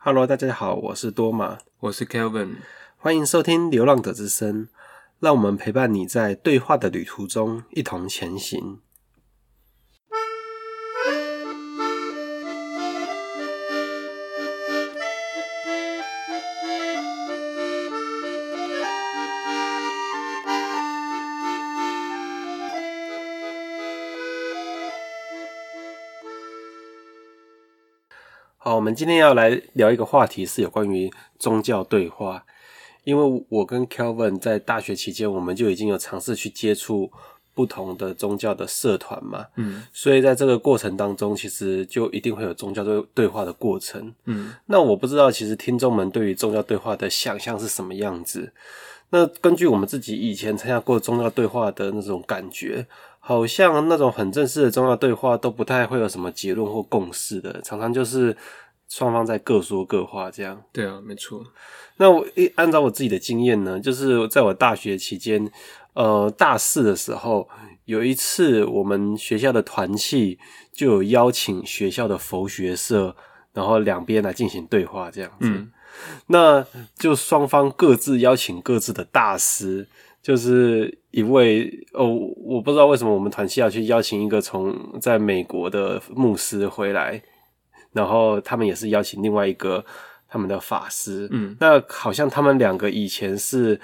Hello，大家好，我是多玛，我是 Kelvin，欢迎收听《流浪者之声》，让我们陪伴你在对话的旅途中一同前行。我们今天要来聊一个话题，是有关于宗教对话。因为我跟 Kelvin 在大学期间，我们就已经有尝试去接触不同的宗教的社团嘛，嗯，所以在这个过程当中，其实就一定会有宗教对对话的过程，嗯。那我不知道，其实听众们对于宗教对话的想象是什么样子？那根据我们自己以前参加过宗教对话的那种感觉，好像那种很正式的宗教对话都不太会有什么结论或共识的，常常就是双方在各说各话这样。对啊，没错。那我一按照我自己的经验呢，就是在我大学期间，呃，大四的时候，有一次我们学校的团契就有邀请学校的佛学社，然后两边来进行对话这样子。嗯那就双方各自邀请各自的大师，就是一位哦，我不知道为什么我们团契要去邀请一个从在美国的牧师回来，然后他们也是邀请另外一个他们的法师，嗯，那好像他们两个以前是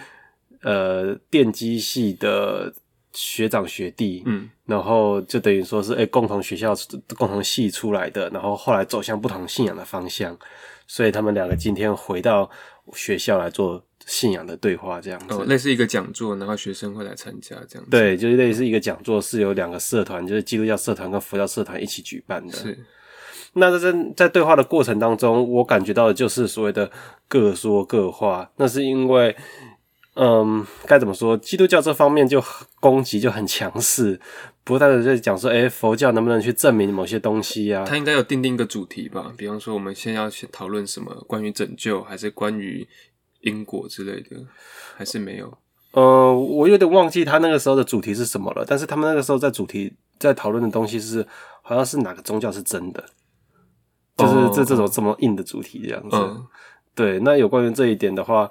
呃电机系的学长学弟，嗯，然后就等于说是诶、欸、共同学校共同系出来的，然后后来走向不同信仰的方向。所以他们两个今天回到学校来做信仰的对话，这样子。哦，类似一个讲座，然后学生会来参加，这样子。对，就是类似一个讲座，是由两个社团，就是基督教社团跟佛教社团一起举办的。是。那在在对话的过程当中，我感觉到的就是所谓的各说各话。那是因为。嗯，该怎么说？基督教这方面就攻击就很强势，不断的在讲说，诶、欸、佛教能不能去证明某些东西啊？他应该有定定一个主题吧？比方说，我们现在要去讨论什么？关于拯救，还是关于因果之类的？还是没有？呃，我有点忘记他那个时候的主题是什么了。但是他们那个时候在主题在讨论的东西是，好像是哪个宗教是真的，就是这、哦、这种这么硬的主题这样子。嗯、对，那有关于这一点的话。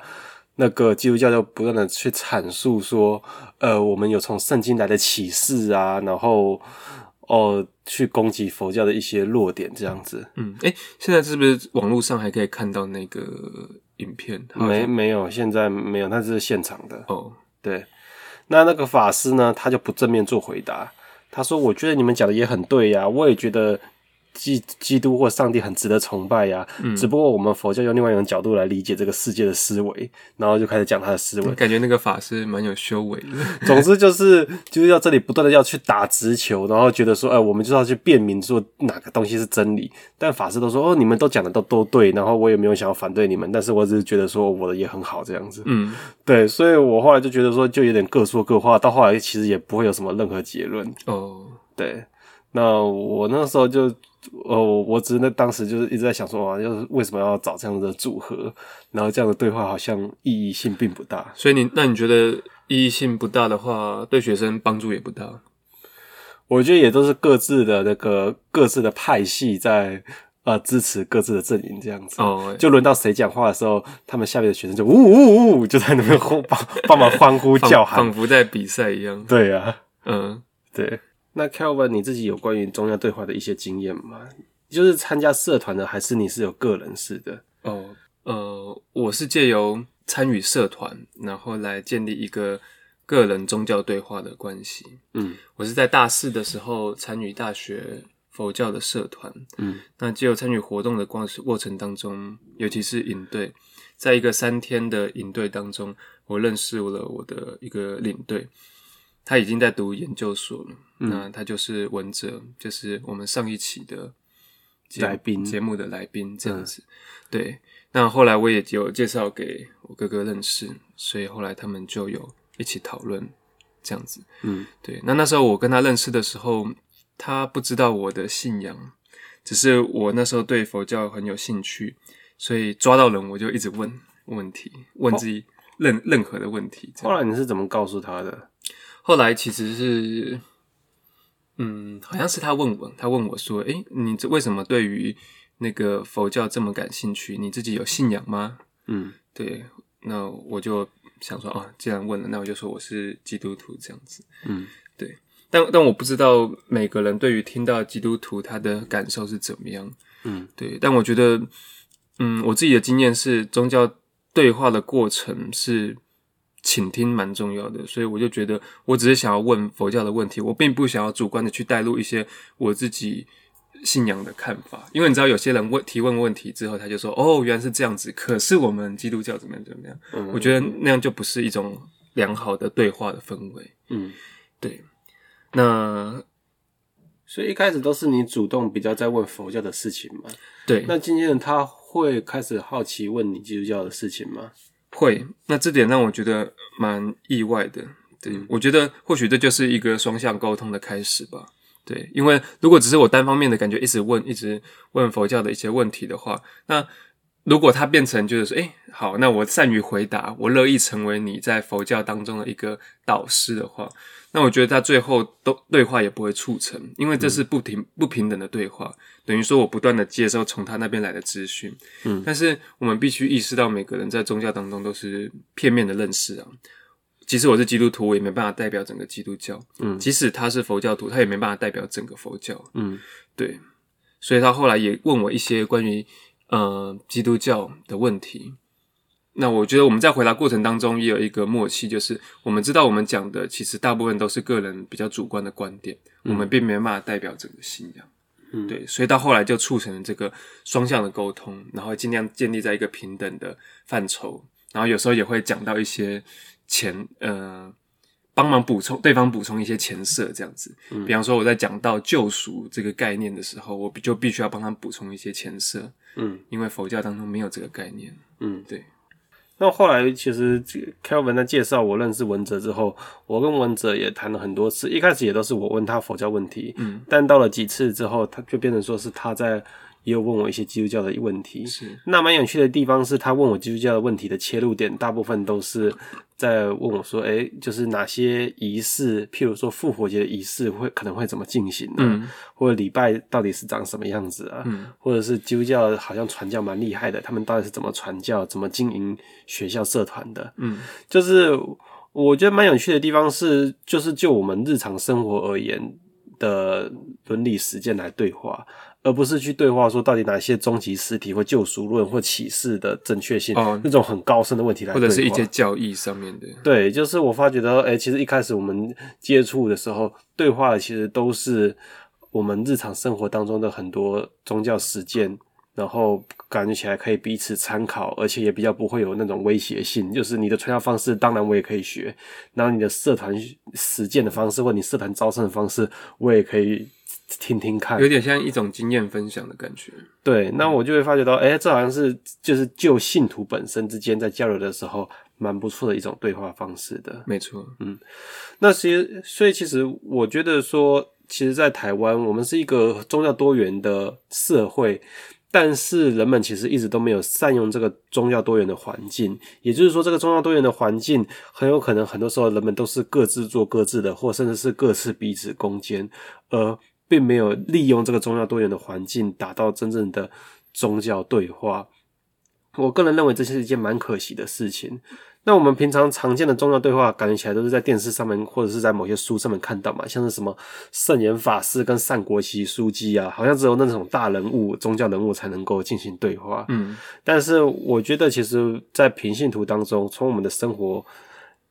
那个基督教就不断的去阐述说，呃，我们有从圣经来的启示啊，然后哦，去攻击佛教的一些弱点这样子。嗯，诶、欸，现在是不是网络上还可以看到那个影片？没，没有，现在没有，那是现场的。哦，对，那那个法师呢，他就不正面做回答，他说：“我觉得你们讲的也很对呀，我也觉得。”基基督或上帝很值得崇拜呀、啊，嗯、只不过我们佛教用另外一种角度来理解这个世界的思维，然后就开始讲他的思维。感觉那个法师蛮有修为的。总之就是就是要这里不断的要去打直球，然后觉得说，哎、呃，我们就要去辨明说哪个东西是真理。但法师都说，哦，你们都讲的都都对，然后我也没有想要反对你们，但是我只是觉得说我的也很好这样子。嗯，对，所以我后来就觉得说，就有点各说各话，到后来其实也不会有什么任何结论。哦，对，那我那时候就。哦，我只是那当时就是一直在想说啊，就是为什么要找这样的组合，然后这样的对话好像意义性并不大。所以你那你觉得意义性不大的话，对学生帮助也不大？我觉得也都是各自的那个各自的派系在呃支持各自的阵营这样子。哦，就轮到谁讲话的时候，他们下面的学生就呜呜呜就在那边呼帮帮忙欢呼 叫喊，仿佛在比赛一样。对呀、啊，嗯，对。那 Kelvin，你自己有关于宗教对话的一些经验吗？就是参加社团的，还是你是有个人式的？哦，呃，我是借由参与社团，然后来建立一个个人宗教对话的关系。嗯，我是在大四的时候参与大学佛教的社团。嗯，那借由参与活动的过过程当中，尤其是营队，在一个三天的营队当中，我认识了我的一个领队。他已经在读研究所了，嗯、那他就是文哲，就是我们上一期的来宾节目的来宾这样子。嗯、对，那后来我也有介绍给我哥哥认识，所以后来他们就有一起讨论这样子。嗯，对。那那时候我跟他认识的时候，他不知道我的信仰，只是我那时候对佛教很有兴趣，所以抓到人我就一直问问题，问自己任、哦、任何的问题。后来你是怎么告诉他的？后来其实是，嗯，好像是他问我，他问我说：“诶，你这为什么对于那个佛教这么感兴趣？你自己有信仰吗？嗯，对，那我就想说啊，既然问了，那我就说我是基督徒这样子。嗯，对，但但我不知道每个人对于听到基督徒他的感受是怎么样。嗯，对，但我觉得，嗯，我自己的经验是，宗教对话的过程是倾听蛮重要的，所以我就觉得，我只是想要问佛教的问题，我并不想要主观的去带入一些我自己信仰的看法，因为你知道，有些人问提问问题之后，他就说：“哦，原来是这样子。”可是我们基督教怎么样怎么样？嗯，我觉得那样就不是一种良好的对话的氛围。嗯，对。那所以一开始都是你主动比较在问佛教的事情嘛？对。那今天他会开始好奇问你基督教的事情吗？会。那这点让我觉得蛮意外的。对，嗯，我觉得或许这就是一个双向沟通的开始吧。对，因为如果只是我单方面的感觉，一直问，一直问佛教的一些问题的话，那如果它变成就是说，诶，好，那我善于回答，我乐意成为你在佛教当中的一个导师的话，那我觉得他最后都对话也不会促成，因为这是不平不平等的对话，等于说我不断的接收从他那边来的资讯，嗯，但是我们必须意识到，每个人在宗教当中都是片面的认识啊。即使我是基督徒，我也没办法代表整个基督教。嗯，即使他是佛教徒，他也没办法代表整个佛教。嗯，对。所以他后来也问我一些关于呃基督教的问题。那我觉得我们在回答过程当中也有一个默契，就是我们知道我们讲的其实大部分都是个人比较主观的观点，嗯、我们并没办法代表整个信仰。嗯，对。所以到后来就促成了这个双向的沟通，然后尽量建立在一个平等的范畴，然后有时候也会讲到一些。前呃，帮忙补充对方补充一些前设这样子，嗯，比方说我在讲到救赎这个概念的时候，我就必须要帮他补充一些前设，嗯，因为佛教当中没有这个概念，嗯，对。那后来其实 Kelvin 在介绍我认识文哲之后，我跟文哲也谈了很多次，一开始也都是我问他佛教问题，嗯，但到了几次之后，他就变成说是他在。也有问我一些基督教的问题，是那蛮有趣的地方是他问我基督教的问题的切入点，大部分都是在问我说，诶、欸，就是哪些仪式，譬如说复活节的仪式会可能会怎么进行呢？嗯，或者礼拜到底是长什么样子啊？嗯，或者是基督教好像传教蛮厉害的，他们到底是怎么传教、怎么经营学校社团的？嗯，就是我觉得蛮有趣的地方是，就是就我们日常生活而言的伦理实践来对话。而不是去对话说到底哪些终极实体或救赎论或启示的正确性，哦，那种很高深的问题来对话，或者是一些教义上面的。对，就是我发觉到，哎、欸，其实一开始我们接触的时候，对话的其实都是我们日常生活当中的很多宗教实践。然后感觉起来可以彼此参考，而且也比较不会有那种威胁性。就是你的传教方式，当然我也可以学；然后你的社团实践的方式，或你社团招生的方式，我也可以听听看。有点像一种经验分享的感觉。对，那我就会发觉到，哎，这好像是就是就信徒本身之间在交流的时候，蛮不错的一种对话方式的。没错，嗯，那其实，所以其实我觉得说，其实，在台湾，我们是一个宗教多元的社会。但是人们其实一直都没有善用这个宗教多元的环境，也就是说，这个宗教多元的环境很有可能很多时候人们都是各自做各自的，或甚至是各自彼此攻坚，而并没有利用这个宗教多元的环境达到真正的宗教对话。我个人认为这是一件蛮可惜的事情。那我们平常常见的宗教对话，感觉起来都是在电视上面或者是在某些书上面看到嘛，像是什么圣严法师跟善国旗书记啊，好像只有那种大人物、宗教人物才能够进行对话。嗯，但是我觉得，其实，在平信徒当中，从我们的生活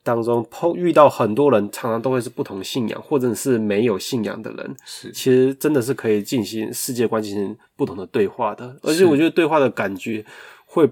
当中碰遇到很多人，常常都会是不同信仰或者是没有信仰的人，是，其实真的是可以进行世界观进行不同的对话的，而且我觉得对话的感觉会。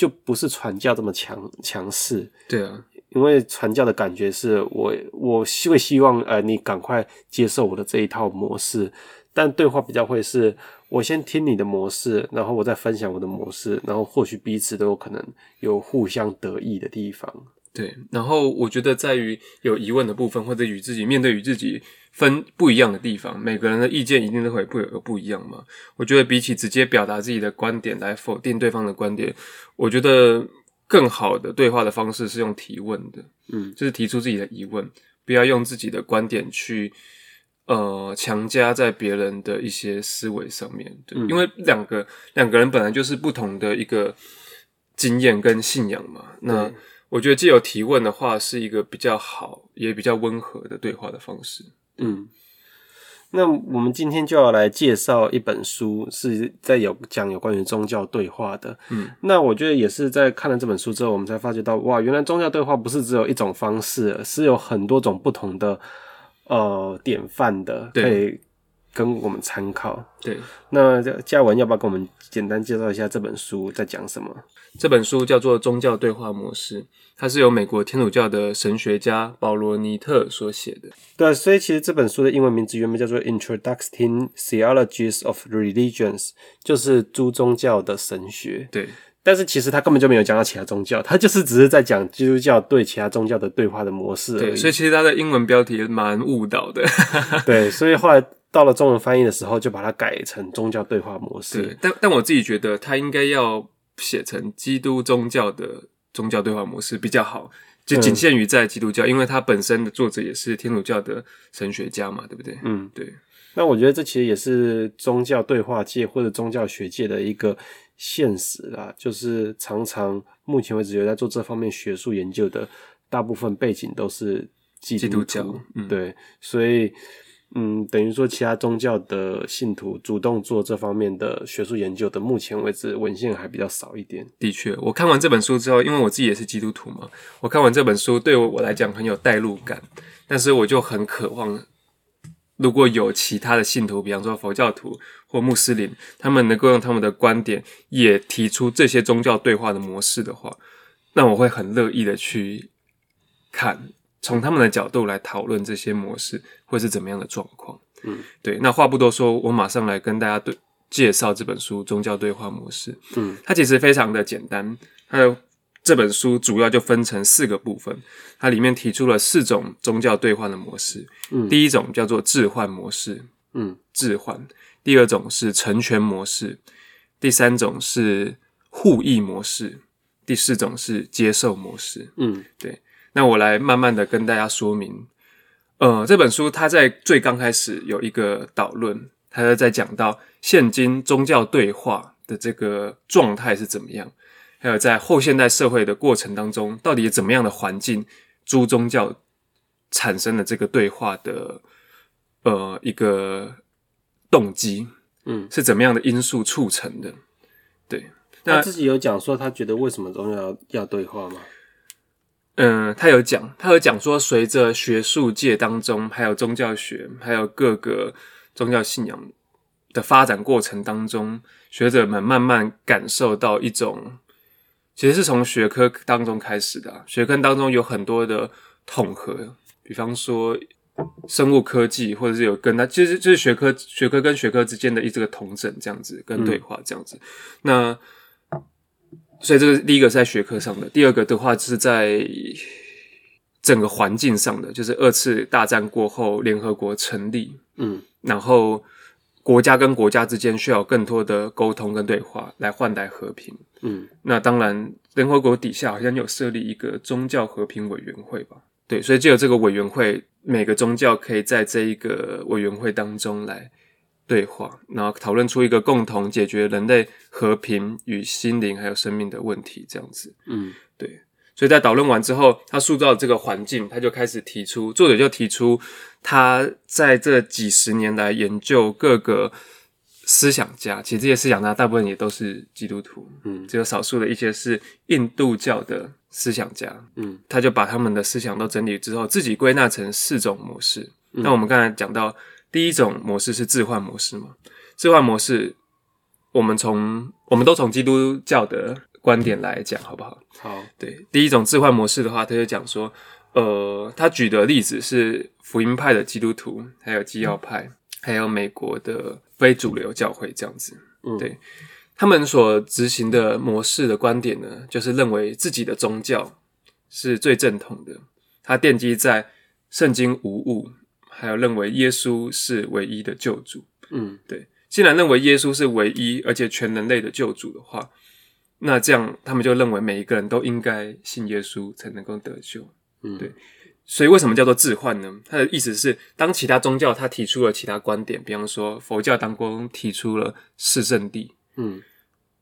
就不是传教这么强强势，对啊，因为传教的感觉是我我会希望呃你赶快接受我的这一套模式，但对话比较会是我先听你的模式，然后我再分享我的模式，然后或许彼此都有可能有互相得益的地方。对，然后我觉得在于有疑问的部分，或者与自己面对与自己。分不一样的地方，每个人的意见一定都会不有不一样嘛。我觉得比起直接表达自己的观点来否定对方的观点，我觉得更好的对话的方式是用提问的，嗯，就是提出自己的疑问，不要用自己的观点去呃强加在别人的一些思维上面。对，嗯、因为两个两个人本来就是不同的一个经验跟信仰嘛。那我觉得既有提问的话，是一个比较好也比较温和的对话的方式。嗯。那我们今天就要来介绍一本书，是在有讲有关于宗教对话的。嗯，那我觉得也是在看了这本书之后，我们才发觉到，哇，原来宗教对话不是只有一种方式，是有很多种不同的呃典范的，可以跟我们参考。对，那嘉文要不要跟我们简单介绍一下这本书在讲什么？这本书叫做《宗教对话模式》。它是由美国天主教的神学家保罗尼特所写的。对，所以其实这本书的英文名字原本叫做《Introducing Theologies of Religions》，就是诸宗教的神学。对，但是其实他根本就没有讲到其他宗教，他就是只是在讲基督教对其他宗教的对话的模式而已。对，所以其实他的英文标题蛮误导的。对，所以后来到了中文翻译的时候，就把它改成宗教对话模式。对，但但我自己觉得，它应该要写成基督宗教的。宗教对话模式比较好，就仅限于在基督教，嗯，因为它本身的作者也是天主教的神学家嘛，对不对？嗯，对。那我觉得这其实也是宗教对话界或者宗教学界的一个现实啦，就是常常目前为止有在做这方面学术研究的，大部分背景都是基督，基督教，嗯，对，所以。嗯，等于说其他宗教的信徒主动做这方面的学术研究的，目前为止文献还比较少一点。的确，我看完这本书之后，因为我自己也是基督徒嘛，我看完这本书对我来讲很有代入感，但是我就很渴望，如果有其他的信徒，比方说佛教徒或穆斯林，他们能够用他们的观点也提出这些宗教对话的模式的话，那我会很乐意的去看。从他们的角度来讨论这些模式会是怎么样的状况？嗯，对。那话不多说，我马上来跟大家对介绍这本书《宗教对话模式》。嗯，它其实非常的简单。它的这本书主要就分成四个部分，它里面提出了四种宗教对话的模式。嗯，第一种叫做置换模式。嗯，置换。第二种是成全模式。第三种是互益模式。第四种是接受模式。嗯，对。那我来慢慢的跟大家说明，呃，这本书它在最刚开始有一个导论，它在讲到现今宗教对话的这个状态是怎么样，还有在后现代社会的过程当中，到底怎么样的环境，诸宗教产生了这个对话的呃一个动机，嗯，是怎么样的因素促成的？对，那他自己有讲说他觉得为什么宗教要对话吗？嗯，他有讲，他有讲说，随着学术界当中，还有宗教学，还有各个宗教信仰的发展过程当中，学者们慢慢感受到一种，其实是从学科当中开始的啊。学科当中有很多的统合，比方说生物科技，或者是有跟他，其实就是学科学科跟学科之间的一这个统整这样子，跟对话这样子。嗯、那所以这个第一个是在学科上的，第二个的话是在整个环境上的，就是二次大战过后联合国成立，嗯，然后国家跟国家之间需要更多的沟通跟对话来换来和平，嗯，那当然联合国底下好像有设立一个宗教和平委员会吧，对，所以就有这个委员会，每个宗教可以在这一个委员会当中来。对话，然后讨论出一个共同解决人类和平与心灵还有生命的问题，这样子。嗯，对。所以在讨论完之后，他塑造这个环境，他就开始提出，作者就提出他在这几十年来研究各个思想家，其实这些思想家大部分也都是基督徒，嗯，只有少数的一些是印度教的思想家，嗯，他就把他们的思想都整理之后，自己归纳成四种模式。嗯，那我们刚才讲到。第一种模式是置换模式嘛？置换模式，我们从我们都从基督教的观点来讲，好不好？好。对，第一种置换模式的话，他就讲说，呃，他举的例子是福音派的基督徒，还有基要派，嗯、还有美国的非主流教会这样子。嗯，对，他们所执行的模式的观点呢，就是认为自己的宗教是最正统的，它奠基在圣经无误。还有认为耶稣是唯一的救主，嗯，对。既然认为耶稣是唯一而且全人类的救主的话，那这样他们就认为每一个人都应该信耶稣才能够得救，嗯，对。所以为什么叫做置换呢？它的意思是，当其他宗教他提出了其他观点，比方说佛教当中提出了四圣地，嗯。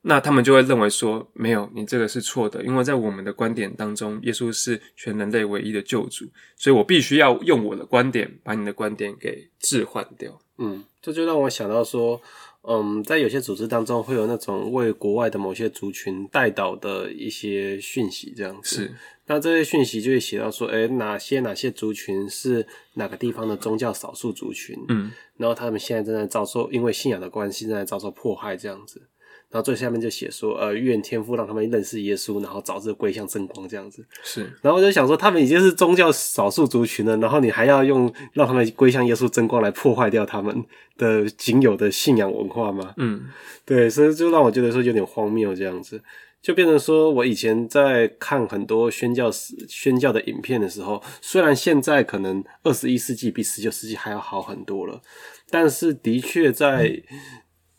那他们就会认为说，没有，你这个是错的，因为在我们的观点当中，耶稣是全人类唯一的救主，所以我必须要用我的观点把你的观点给置换掉。嗯，这就让我想到说，嗯，在有些组织当中会有那种为国外的某些族群带导的一些讯息，这样子。是，那这些讯息就会写到说，诶，哪些哪些族群是哪个地方的宗教少数族群，嗯，然后他们现在正在遭受因为信仰的关系正在遭受迫害，这样子。然后最下面就写说，呃，愿天父让他们认识耶稣，然后早日归向真光，这样子。是。然后我就想说，他们已经是宗教少数族群了，然后你还要用让他们归向耶稣真光来破坏掉他们的仅有的信仰文化吗？嗯，对，所以就让我觉得说有点荒谬，这样子，就变成说我以前在看很多宣教史、宣教的影片的时候，虽然现在可能二十一世纪比十九世纪还要好很多了，但是的确在。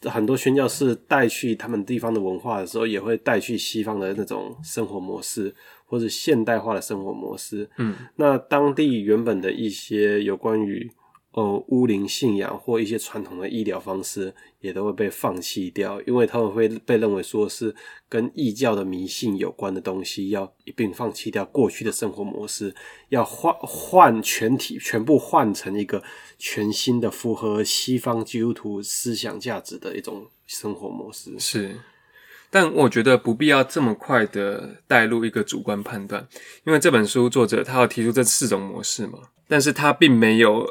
嗯很多宣教士带去他们地方的文化的时候，也会带去西方的那种生活模式，或者现代化的生活模式。嗯，那当地原本的一些有关于。呃，巫灵信仰或一些传统的医疗方式也都会被放弃掉，因为他们会被认为说是跟异教的迷信有关的东西，要一并放弃掉过去的生活模式，要换换全体全部换成一个全新的符合西方基督徒思想价值的一种生活模式。是，但我觉得不必要这么快的带入一个主观判断，因为这本书作者他要提出这四种模式嘛，但是他并没有。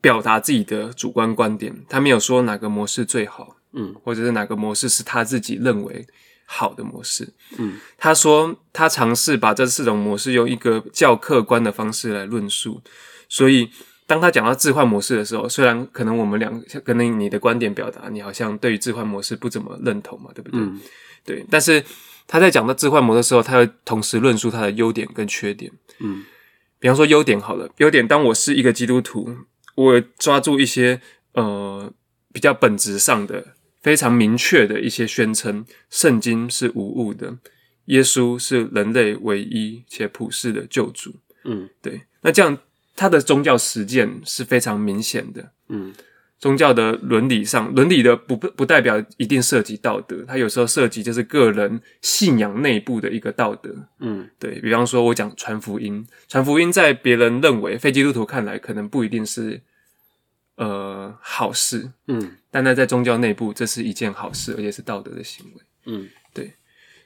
表达自己的主观观点，他没有说哪个模式最好，嗯，或者是哪个模式是他自己认为好的模式，嗯，他说他尝试把这四种模式用一个较客观的方式来论述，所以当他讲到置换模式的时候，虽然可能我们两个可能你的观点表达，你好像对于置换模式不怎么认同嘛，对不对？嗯，对，但是他在讲到置换模式的时候，他会同时论述他的优点跟缺点，嗯，比方说优点好了，优点当我是一个基督徒。我抓住一些呃比较本质上的、非常明确的一些宣称：圣经是无误的，耶稣是人类唯一且普世的救主。嗯，对。那这样他的宗教实践是非常明显的。嗯，宗教的伦理上，伦理的不不不代表一定涉及道德，它有时候涉及就是个人信仰内部的一个道德。嗯，对。比方说，我讲传福音，传福音在别人认为非基督徒看来，可能不一定是。呃，好事，嗯，但那在宗教内部，这是一件好事，而且是道德的行为，嗯，对，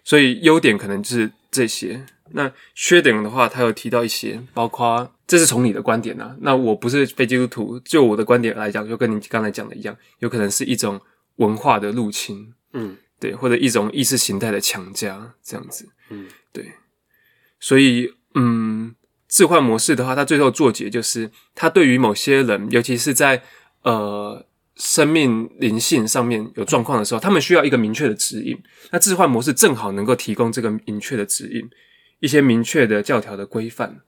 所以优点可能就是这些。那缺点的话，他有提到一些，包括这是从你的观点啊，那我不是非基督徒，就我的观点来讲，就跟你刚才讲的一样，有可能是一种文化的入侵，嗯，对，或者一种意识形态的强加，这样子，嗯，对，所以，嗯。置换模式的话，它最后作结就是，它对于某些人，尤其是在呃生命灵性上面有状况的时候，他们需要一个明确的指引。那置换模式正好能够提供这个明确的指引，一些明确的教条的规范，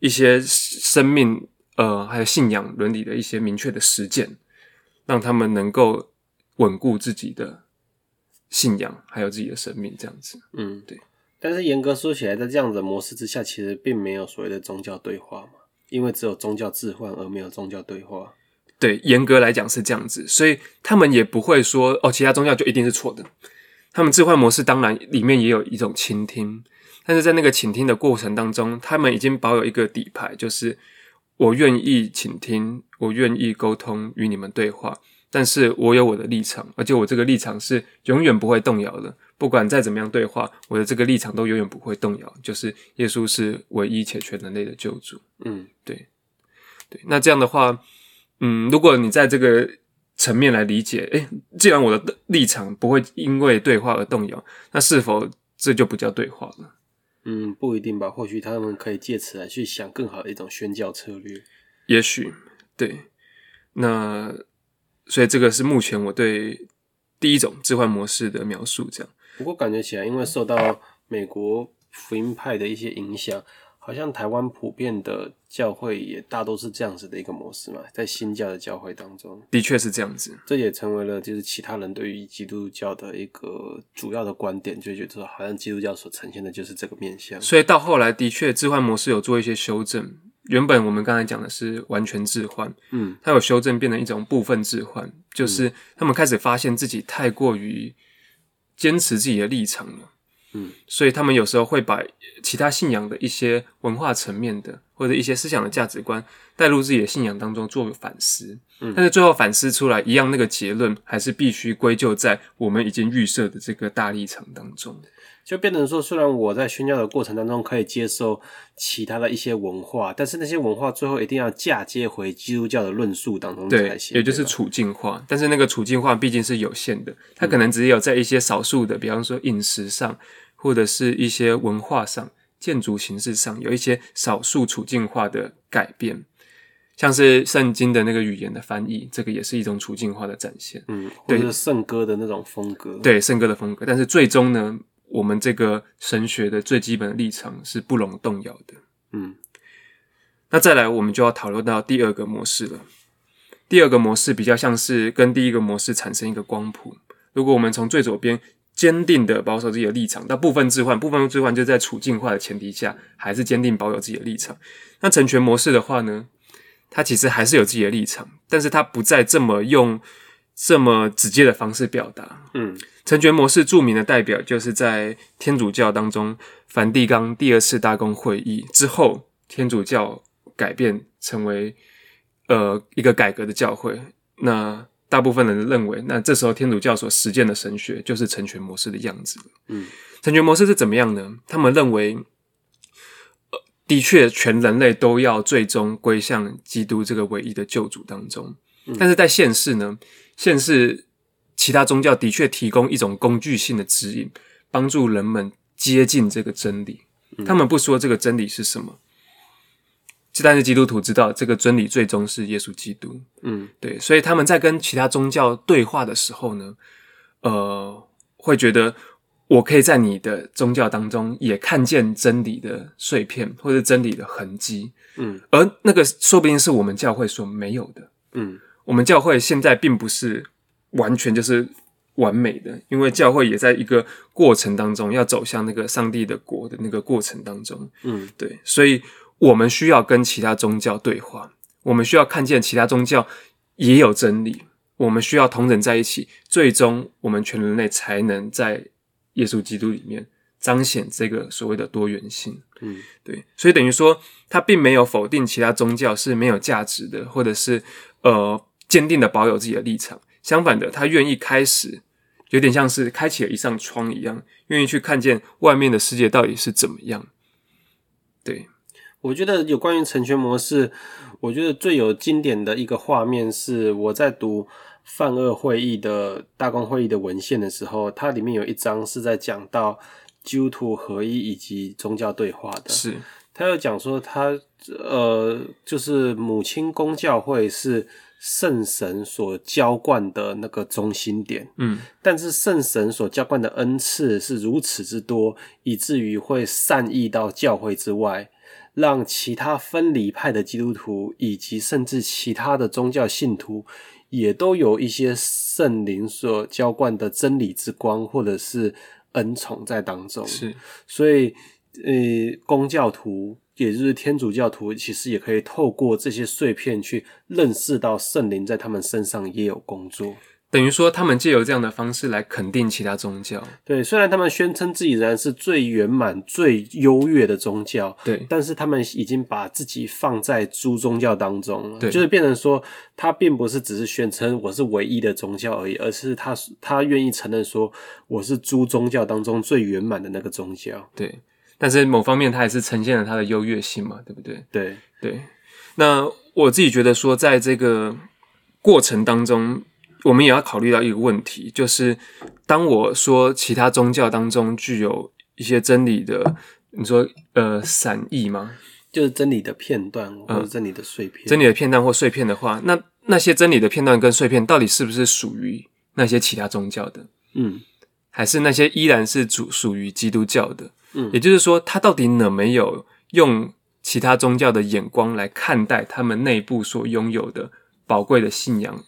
一些生命呃还有信仰伦理的一些明确的实践，让他们能够稳固自己的信仰，还有自己的生命，这样子。嗯，对。但是严格说起来，在这样的模式之下，其实并没有所谓的宗教对话嘛，因为只有宗教置换，而没有宗教对话。对，严格来讲是这样子，所以他们也不会说哦，其他宗教就一定是错的。他们置换模式当然里面也有一种倾听，但是在那个倾听的过程当中，他们已经保有一个底牌，就是我愿意倾听，我愿意沟通与你们对话，但是我有我的立场，而且我这个立场是永远不会动摇的。不管再怎么样对话，我的这个立场都永远不会动摇，就是耶稣是唯一且全人类的救主。嗯，对，对。那这样的话，嗯，如果你在这个层面来理解，诶，既然我的立场不会因为对话而动摇，那是否这就不叫对话了？嗯，不一定吧。或许他们可以借此来去想更好的一种宣教策略。也许，对。那所以这个是目前我对第一种置换模式的描述，这样。不过感觉起来，因为受到美国福音派的一些影响，好像台湾普遍的教会也大都是这样子的一个模式嘛，在新教的教会当中，的确是这样子。这也成为了就是其他人对于基督教的一个主要的观点，就觉得好像基督教所呈现的就是这个面向。所以到后来，的确置换模式有做一些修正，原本我们刚才讲的是完全置换，嗯，它有修正变成一种部分置换，就是他们开始发现自己太过于坚持自己的立场了。嗯，所以他们有时候会把其他信仰的一些文化层面的或者一些思想的价值观带入自己的信仰当中做反思，嗯，但是最后反思出来一样那个结论还是必须归咎在我们已经预设的这个大立场当中，就变成说，虽然我在宣教的过程当中可以接受其他的一些文化，但是那些文化最后一定要嫁接回基督教的论述当中才行，对，也就是处境化。但是那个处境化毕竟是有限的，它可能只有在一些少数的，比方说饮食上。或者是一些文化上、建筑形式上有一些少数处境化的改变，像是圣经的那个语言的翻译，这个也是一种处境化的展现。嗯，或者是圣歌的那种风格，对，圣歌的风格。但是最终呢，我们这个神学的最基本的立场是不容动摇的。嗯，那再来，我们就要讨论到第二个模式了。第二个模式比较像是跟第一个模式产生一个光谱。如果我们从最左边。坚定的保守自己的立场，那部分置换，部分置换就在处境化的前提下，还是坚定保有自己的立场。那成全模式的话呢，他其实还是有自己的立场，但是他不再这么用这么直接的方式表达。嗯，成全模式著名的代表就是在天主教当中，梵蒂冈第二次大公会议之后，天主教改变成为呃一个改革的教会。那大部分人认为，那这时候天主教所实践的神学就是成全模式的样子。嗯，成全模式是怎么样呢？他们认为，呃，的确，全人类都要最终归向基督这个唯一的救主当中。嗯，但是在现世呢，现世其他宗教的确提供一种工具性的指引，帮助人们接近这个真理。他们不说这个真理是什么。但是基督徒知道这个真理最终是耶稣基督，嗯，对，所以他们在跟其他宗教对话的时候呢，呃，会觉得我可以在你的宗教当中也看见真理的碎片或者真理的痕迹，嗯，而那个说不定是我们教会所没有的，嗯，我们教会现在并不是完全就是完美的，因为教会也在一个过程当中要走向那个上帝的国的那个过程当中，嗯，对，所以。我们需要跟其他宗教对话，我们需要看见其他宗教也有真理，我们需要同等在一起，最终我们全人类才能在耶稣基督里面彰显这个所谓的多元性。嗯，对，所以等于说他并没有否定其他宗教是没有价值的，或者是呃坚定的保有自己的立场。相反的，他愿意开始，有点像是开启了一扇窗一样，愿意去看见外面的世界到底是怎么样。对。我觉得有关于成全模式，我觉得最有经典的一个画面是我在读泛二会议的大公会议的文献的时候，它里面有一章是在讲到基督徒合一以及宗教对话的。是，他有讲说他呃，就是母亲公教会是圣神所浇灌的那个中心点，嗯，但是圣神所浇灌的恩赐是如此之多，以至于会散溢到教会之外。让其他分离派的基督徒以及甚至其他的宗教信徒，也都有一些圣灵所浇灌的真理之光，或者是恩宠在当中。是，所以，呃，公教徒也就是天主教徒，其实也可以透过这些碎片去认识到圣灵在他们身上也有工作。等于说，他们借由这样的方式来肯定其他宗教。对，虽然他们宣称自己仍然是最圆满、最优越的宗教，对，但是他们已经把自己放在诸宗教当中了。对，就是变成说，他并不是只是宣称我是唯一的宗教而已，而是他他愿意承认说，我是诸宗教当中最圆满的那个宗教。对，但是某方面，他也是呈现了他的优越性嘛，对不对？对对。那我自己觉得说，在这个过程当中。我们也要考虑到一个问题，就是当我说其他宗教当中具有一些真理的，你说呃散义吗？就是真理的片段或者真理的碎片，嗯，真理的片段或碎片的话，那那些真理的片段跟碎片到底是不是属于那些其他宗教的？嗯，还是那些依然是主属于基督教的？嗯，也就是说，他到底能没有用其他宗教的眼光来看待他们内部所拥有的宝贵的信仰？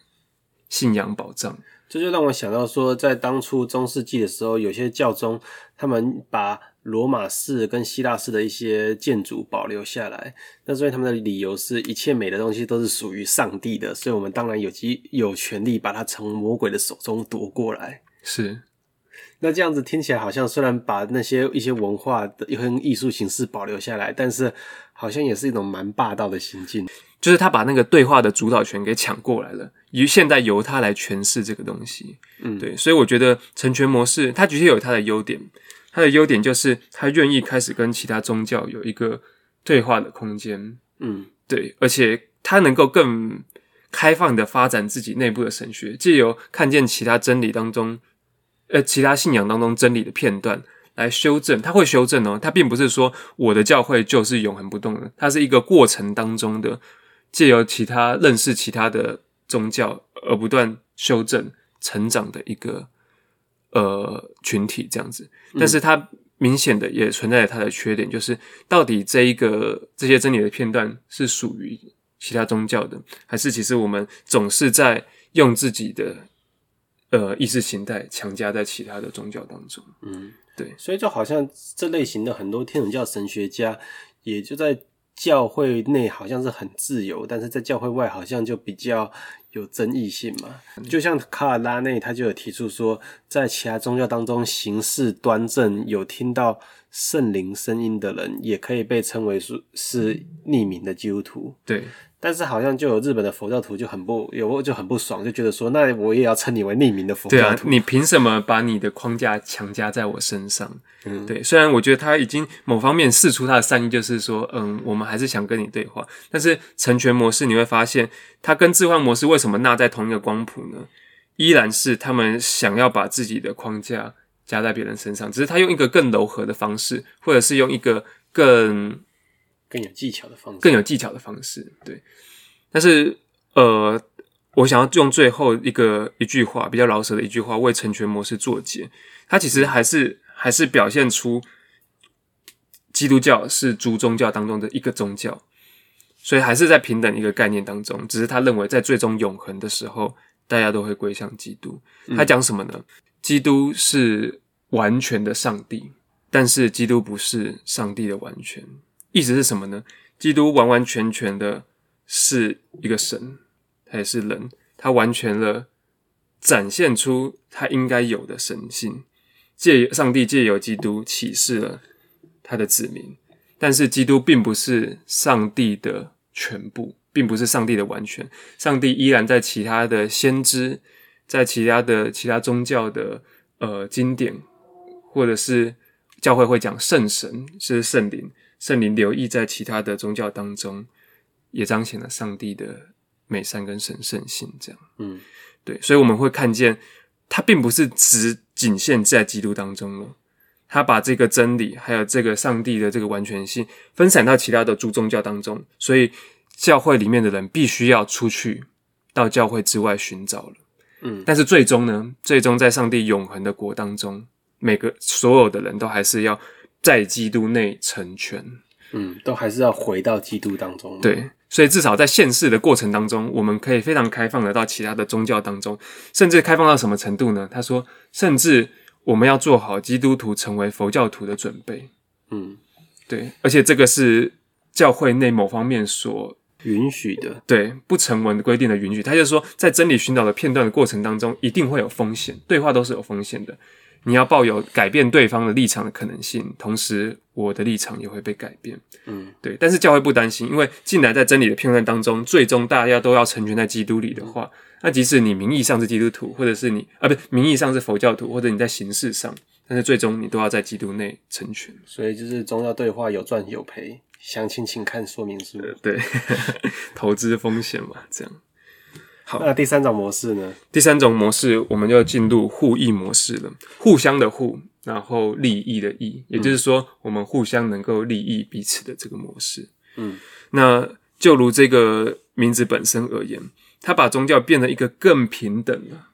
信仰保障，这就让我想到说，在当初中世纪的时候，有些教宗他们把罗马式跟希腊式的一些建筑保留下来。那所以他们的理由是一切美的东西都是属于上帝的，所以我们当然有机有权利把它从魔鬼的手中夺过来。是。那这样子听起来好像虽然把那些一些文化的一些艺术形式保留下来，但是好像也是一种蛮霸道的行径。就是他把那个对话的主导权给抢过来了，于现在由他来诠释这个东西。嗯，对，所以我觉得成全模式它的确有它的优点，它的优点就是他愿意开始跟其他宗教有一个对话的空间。嗯，对，而且他能够更开放的发展自己内部的神学，借由看见其他真理当中。呃，其他信仰当中真理的片段来修正，他会修正哦。他并不是说我的教会就是永恒不动的，它是一个过程当中的，借由其他认识其他的宗教而不断修正成长的一个呃群体这样子。但是它明显的也存在着它的缺点，就是到底这一个这些真理的片段是属于其他宗教的，还是其实我们总是在用自己的。呃，意识形态强加在其他的宗教当中，嗯，对，所以就好像这类型的很多天主教神学家，也就在教会内好像是很自由，但是在教会外好像就比较有争议性嘛。就像卡尔拉内，他就有提出说，在其他宗教当中行事端正、有听到圣灵声音的人，也可以被称为是是匿名的基督徒，对。但是好像就有日本的佛教徒就很不有就很不爽，就觉得说，那我也要称你为匿名的佛教徒。对啊，你凭什么把你的框架强加在我身上？嗯，对。虽然我觉得他已经某方面试出他的善意，就是说，嗯，我们还是想跟你对话。但是成全模式你会发现，它跟置换模式为什么纳在同一个光谱呢？依然是他们想要把自己的框架加在别人身上，只是他用一个更柔和的方式，或者是用一个更。更有技巧的方式，更有技巧的方式，对。但是，呃，我想要用最后一个一句话，比较老舍的一句话，为成全模式作结。它其实还是还是表现出基督教是诸宗教当中的一个宗教，所以还是在平等一个概念当中。只是他认为，在最终永恒的时候，大家都会归向基督。他讲什么呢？基督是完全的上帝，但是基督不是上帝的完全。意思是什么呢？基督完完全全的是一个神，他也是人，他完全了展现出他应该有的神性。借上帝借由基督启示了他的子民，但是基督并不是上帝的全部，并不是上帝的完全。上帝依然在其他的先知，在其他的其他宗教的呃经典，或者是教会会讲圣神是圣灵。圣灵留意在其他的宗教当中，也彰显了上帝的美善跟神圣性。这样，嗯，对，所以我们会看见，它并不是只仅限在基督当中了，他把这个真理还有这个上帝的这个完全性分散到其他的诸宗教当中。所以，教会里面的人必须要出去到教会之外寻找了。嗯，但是最终呢，最终在上帝永恒的国当中，每个所有的人都还是要。在基督内成全，嗯，都还是要回到基督当中。对，所以至少在现世的过程当中，我们可以非常开放的到其他的宗教当中，甚至开放到什么程度呢？他说，甚至我们要做好基督徒成为佛教徒的准备。嗯，对，而且这个是教会内某方面所允许的，对，不成文规定的允许。他就是说，在真理寻找的片段的过程当中，一定会有风险，对话都是有风险的。你要抱有改变对方的立场的可能性，同时我的立场也会被改变。嗯，对。但是教会不担心，因为进来在真理的片段当中，最终大家都要成全在基督里的话，那即使你名义上是基督徒，或者是你啊，不是名义上是佛教徒，或者你在形式上，但是最终你都要在基督内成全。所以就是宗教对话有赚有赔，详情请看说明书。对，投资风险嘛，这样。好，那第三种模式呢？第三种模式，我们就进入互益模式了。互相的互，然后利益的益，也就是说，我们互相能够利益彼此的这个模式。嗯，那就如这个名字本身而言，它把宗教变成一个更平等的，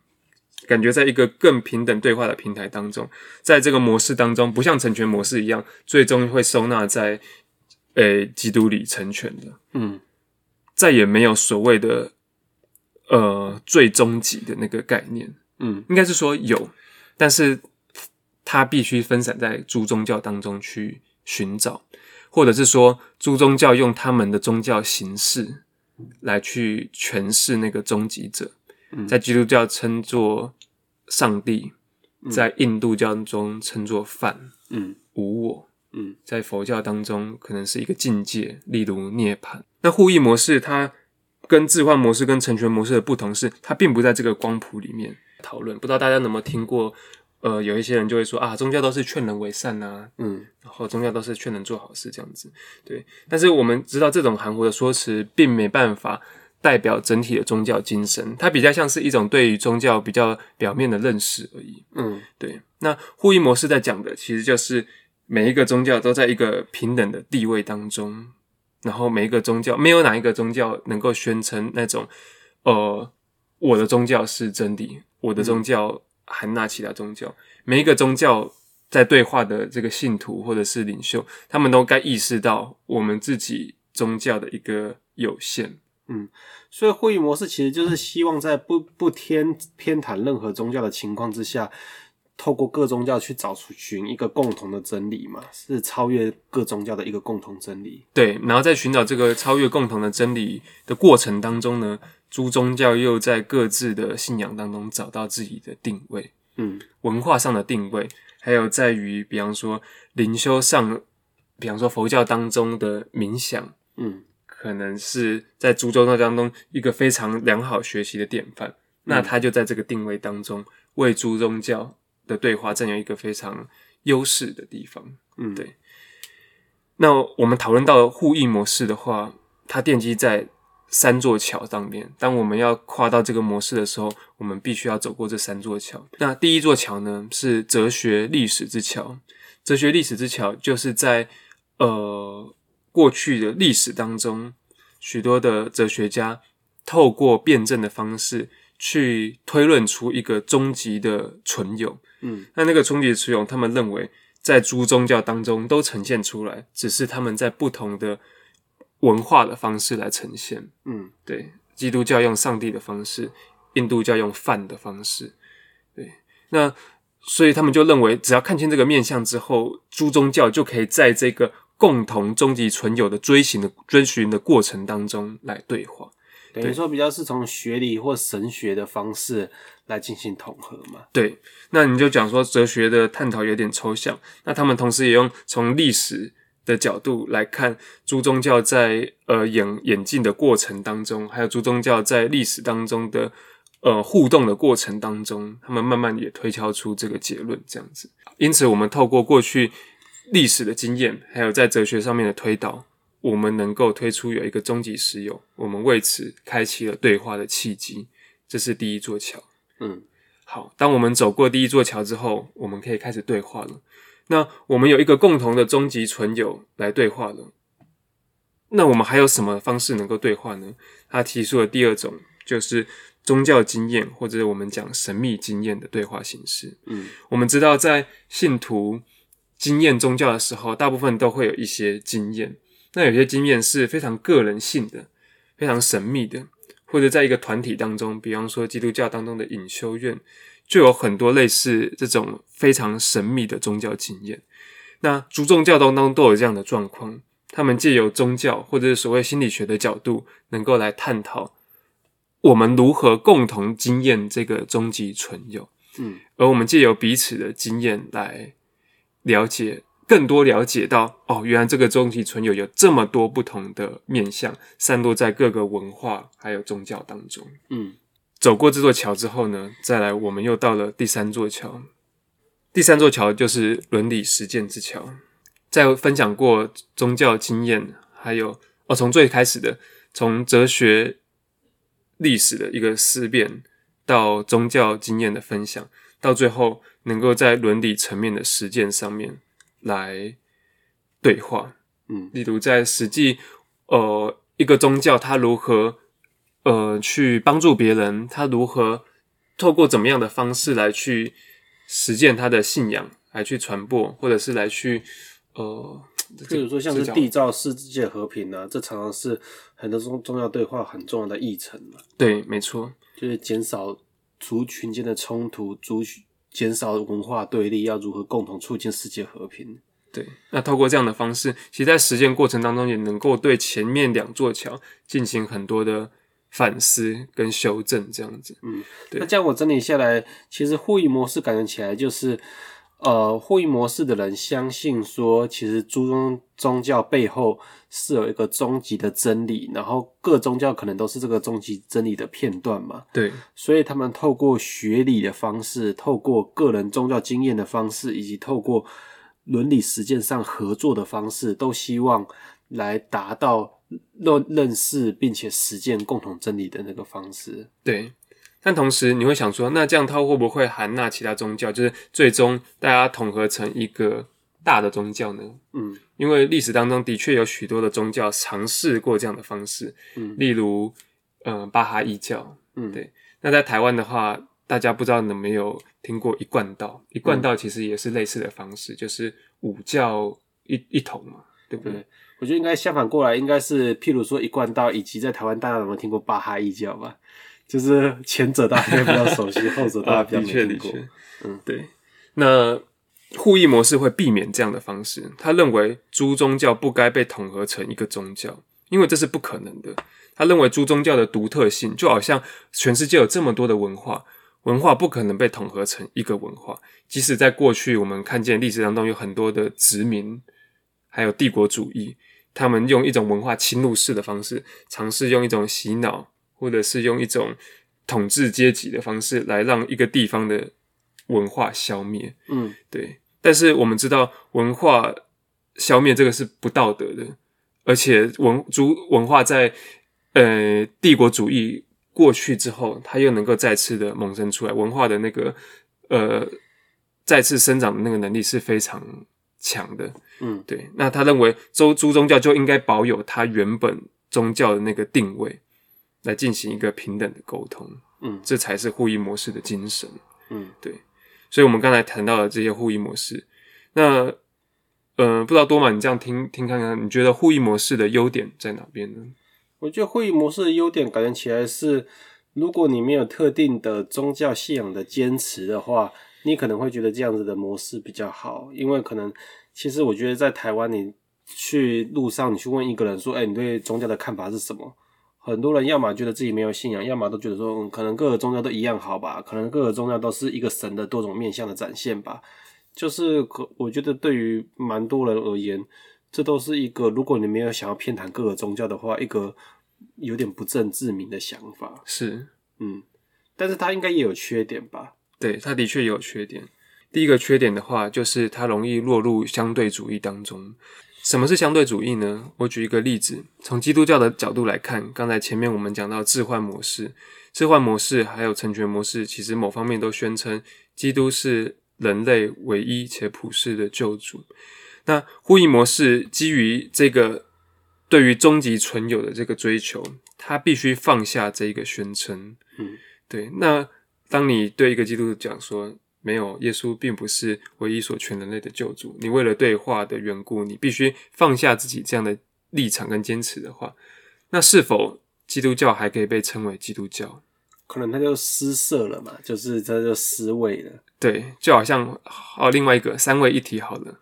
感觉在一个更平等对话的平台当中，在这个模式当中，不像成全模式一样，最终会收纳在诶基督里成全的。嗯，再也没有所谓的。呃，最终极的那个概念，嗯，应该是说有，但是它必须分散在诸宗教当中去寻找，或者是说诸宗教用他们的宗教形式来去诠释那个终极者，在基督教称作上帝，在印度教中称作梵，嗯，无我，嗯，在佛教当中可能是一个境界，例如涅槃。那互译模式它跟置换模式跟成全模式的不同是，它并不在这个光谱里面讨论。不知道大家有没有听过？呃，有一些人就会说啊，宗教都是劝人为善呐、啊，嗯，然后宗教都是劝人做好事这样子，对。但是我们知道，这种含糊的说辞并没办法代表整体的宗教精神，它比较像是一种对于宗教比较表面的认识而已。嗯，对。那互译模式在讲的，其实就是每一个宗教都在一个平等的地位当中，然后每一个宗教没有哪一个宗教能够宣称那种，呃，我的宗教是真理，我的宗教含纳其他宗教。每一个宗教在对话的这个信徒或者是领袖，他们都该意识到我们自己宗教的一个有限。嗯，所以会议模式其实就是希望在不不偏偏袒任何宗教的情况之下，透过各宗教去找出寻一个共同的真理嘛，是超越各宗教的一个共同真理。对，然后在寻找这个超越共同的真理的过程当中呢，诸宗教又在各自的信仰当中找到自己的定位。嗯，文化上的定位，还有在于，比方说灵修上，比方说佛教当中的冥想，嗯。可能是在诸宗教当中一个非常良好学习的典范，嗯、那他就在这个定位当中为诸宗教的对话占有一个非常优势的地方。嗯，对。那我们讨论到互译模式的话，它奠基在三座桥上面。当我们要跨到这个模式的时候，我们必须要走过这三座桥。那第一座桥呢，是哲学历史之桥。哲学历史之桥就是在呃。过去的历史当中，许多的哲学家透过辩证的方式去推论出一个终极的存有。嗯，那那个终极的存有，他们认为在诸宗教当中都呈现出来，只是他们在不同的文化的方式来呈现。嗯，对，基督教用上帝的方式，印度教用饭的方式。对，那所以他们就认为，只要看清这个面相之后，诸宗教就可以在这个。共同终极存有的追寻的追寻的过程当中来对话，等于说比较是从学理或神学的方式来进行统合嘛？对，那你就讲说哲学的探讨有点抽象，那他们同时也用从历史的角度来看诸宗教在呃演演进的过程当中，还有诸宗教在历史当中的呃互动的过程当中，他们慢慢也推敲出这个结论，这样子。因此，我们透过过去。历史的经验，还有在哲学上面的推导，我们能够推出有一个终极石油，我们为此开启了对话的契机，这是第一座桥。嗯，好，当我们走过第一座桥之后，我们可以开始对话了。那我们有一个共同的终极存有来对话了。那我们还有什么方式能够对话呢？他提出了第二种，就是宗教经验，或者我们讲神秘经验的对话形式。嗯，我们知道在信徒。经验宗教的时候，大部分都会有一些经验。那有些经验是非常个人性的、非常神秘的，或者在一个团体当中，比方说基督教当中的隐修院，就有很多类似这种非常神秘的宗教经验。那诸宗教当中都有这样的状况，他们借由宗教或者是所谓心理学的角度，能够来探讨我们如何共同经验这个终极存有。嗯，而我们借由彼此的经验来。了解更多，了解到哦，原来这个终极存有有这么多不同的面向，散落在各个文化还有宗教当中。嗯，走过这座桥之后呢，再来我们又到了第三座桥。第三座桥就是伦理实践之桥。在分享过宗教经验，还有哦，从最开始的从哲学历史的一个思辨，到宗教经验的分享，到最后。能够在伦理层面的实践上面来对话，嗯，例如在实际，呃，一个宗教它如何，呃，去帮助别人，它如何透过怎么样的方式来去实践他的信仰，来去传播，或者是来去，呃，比如说像是缔造世界和平呢、啊，这常常是很多宗宗教对话很重要的议程嘛。对，没错，就是减少族群间的冲突，族减少文化对立，要如何共同促进世界和平。对，那透过这样的方式，其实在实践过程当中，也能够对前面两座桥进行很多的反思跟修正，这样子。嗯，对。那这样我整理下来，其实会议模式感觉起来就是，呃，护翼模式的人相信说，其实诸宗宗教背后是有一个终极的真理，然后各宗教可能都是这个终极真理的片段嘛。对，所以他们透过学理的方式，透过个人宗教经验的方式，以及透过伦理实践上合作的方式，都希望来达到认认识并且实践共同真理的那个方式。对，但同时你会想说，那这样他会不会含纳其他宗教？就是最终大家统合成一个大的宗教呢？嗯，因为历史当中的确有许多的宗教尝试过这样的方式，嗯，例如，呃，巴哈伊教，嗯，对。那在台湾的话，大家不知道有没有听过一贯道？一贯道其实也是类似的方式，嗯、就是五教一一统嘛，对不对？对，我觉得应该相反过来，应该是譬如说一贯道，以及在台湾大家有没有听过巴哈伊教吧？就是前者大家比较熟悉，后者大家比较没听过。嗯，对。那互译模式会避免这样的方式，他认为诸宗教不该被统合成一个宗教，因为这是不可能的。他认为诸宗教的独特性，就好像全世界有这么多的文化。文化不可能被统合成一个文化，即使在过去，我们看见历史当中有很多的殖民，还有帝国主义，他们用一种文化侵入式的方式，尝试用一种洗脑，或者是用一种统治阶级的方式来让一个地方的文化消灭。嗯，对。但是我们知道，文化消灭这个是不道德的，而且文族文化在呃帝国主义。过去之后，它又能够再次的萌生出来，文化的那个呃再次生长的那个能力是非常强的。嗯，对。那他认为，周朱宗教就应该保有它原本宗教的那个定位，来进行一个平等的沟通。嗯，这才是护翼模式的精神。嗯，对。所以，我们刚才谈到的这些护翼模式，那呃，不知道多玛，你这样听听看看，你觉得护翼模式的优点在哪边呢？我觉得护翼模式的优点感觉起来是，如果你没有特定的宗教信仰的坚持的话，你可能会觉得这样子的模式比较好。因为可能，其实我觉得在台湾，你去路上，你去问一个人说：“哎，你对宗教的看法是什么？”很多人要么觉得自己没有信仰，要么都觉得说：“嗯，可能各个宗教都一样好吧？可能各个宗教都是一个神的多种面向的展现吧。”就是可，我觉得对于蛮多人而言，这都是一个，如果你没有想要偏袒各个宗教的话，一个。有点不正自明的想法是，嗯，但是他应该也有缺点吧？对，他的确也有缺点。第一个缺点的话，就是他容易落入相对主义当中。什么是相对主义呢？我举一个例子，从基督教的角度来看，刚才前面我们讲到置换模式、置换模式还有成全模式，其实某方面都宣称基督是人类唯一且普世的救主。那护翼模式基于这个。对于终极存有的这个追求，他必须放下这一个宣称。嗯，对。那当你对一个基督徒讲说，没有，耶稣并不是唯一所全人类的救主，你为了对话的缘故，你必须放下自己这样的立场跟坚持的话，那是否基督教还可以被称为基督教？可能他就失色了嘛，就是他就失位了。对，就好像哦，另外一个三位一体好了，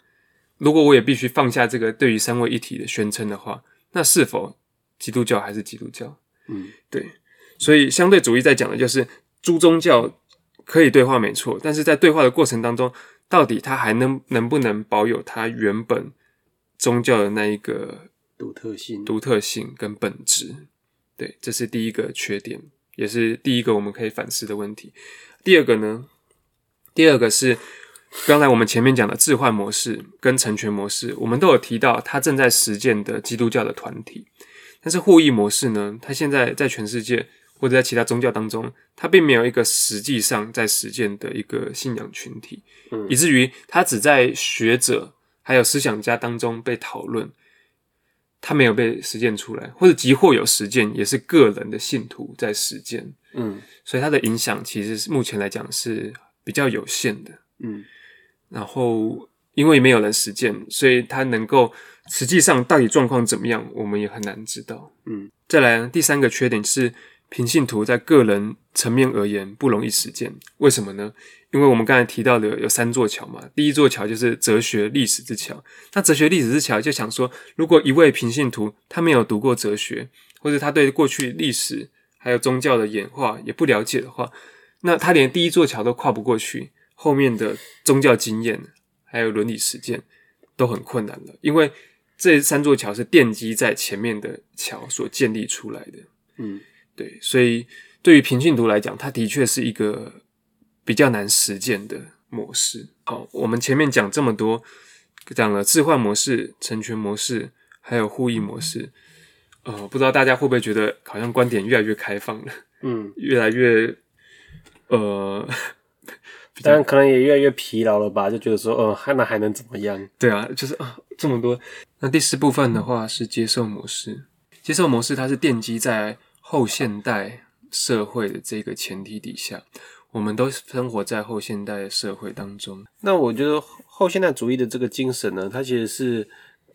如果我也必须放下这个对于三位一体的宣称的话。那是否基督教还是基督教？嗯，对，所以相对主义在讲的就是诸宗教可以对话没错，但是在对话的过程当中，到底他还能能不能保有他原本宗教的那一个独特性、独特性跟本质？对，这是第一个缺点，也是第一个我们可以反思的问题。第二个呢？第二个是。刚才我们前面讲的置换模式跟成全模式，我们都有提到，他正在实践的基督教的团体。但是互益模式呢，它现在在全世界或者在其他宗教当中，它并没有一个实际上在实践的一个信仰群体，嗯，以至于它只在学者还有思想家当中被讨论，它没有被实践出来，或者即或有实践，也是个人的信徒在实践，嗯，所以它的影响其实是目前来讲是比较有限的，嗯。然后，因为没有人实践，所以他能够实际上到底状况怎么样，我们也很难知道。嗯，再来第三个缺点是，平信徒在个人层面而言不容易实践。为什么呢？因为我们刚才提到的有三座桥嘛，第一座桥就是哲学历史之桥。那哲学历史之桥就想说，如果一位平信徒他没有读过哲学，或者他对过去历史还有宗教的演化也不了解的话，那他连第一座桥都跨不过去，后面的宗教经验还有伦理实践都很困难了。因为这三座桥是奠基在前面的桥所建立出来的。嗯，对，所以对于平信徒来讲，它的确是一个。比较难实践的模式。好，我们前面讲这么多，讲了置换模式、成全模式，还有互译模式。呃，不知道大家会不会觉得好像观点越来越开放了？嗯，越来越呃，当然可能也越来越疲劳了吧？就觉得说，呃，那还能怎么样？对啊，就是啊，这么多。那第四部分的话是接受模式。接受模式它是奠基在后现代社会的这个前提底下。我们都生活在后现代社会当中。那我觉得后现代主义的这个精神呢，它其实是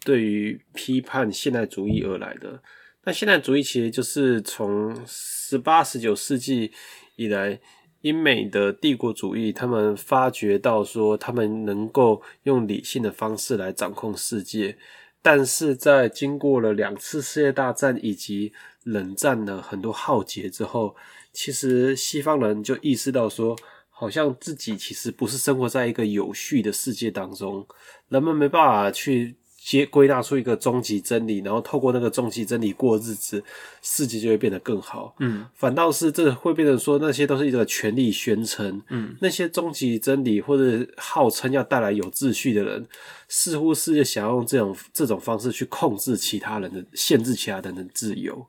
对于批判现代主义而来的。那现代主义其实就是从十八、十九世纪以来，英美的帝国主义，他们发觉到说，他们能够用理性的方式来掌控世界。但是在经过了两次世界大战以及冷战的很多浩劫之后，其实西方人就意识到说，好像自己其实不是生活在一个有序的世界当中，人们没办法去接归纳出一个终极真理，然后透过那个终极真理过日子，世界就会变得更好。嗯，反倒是这会变成说，那些都是一个权力宣称。嗯，那些终极真理或者号称要带来有秩序的人，似乎是想要用这种这种方式去控制其他人的，限制其他人的自由。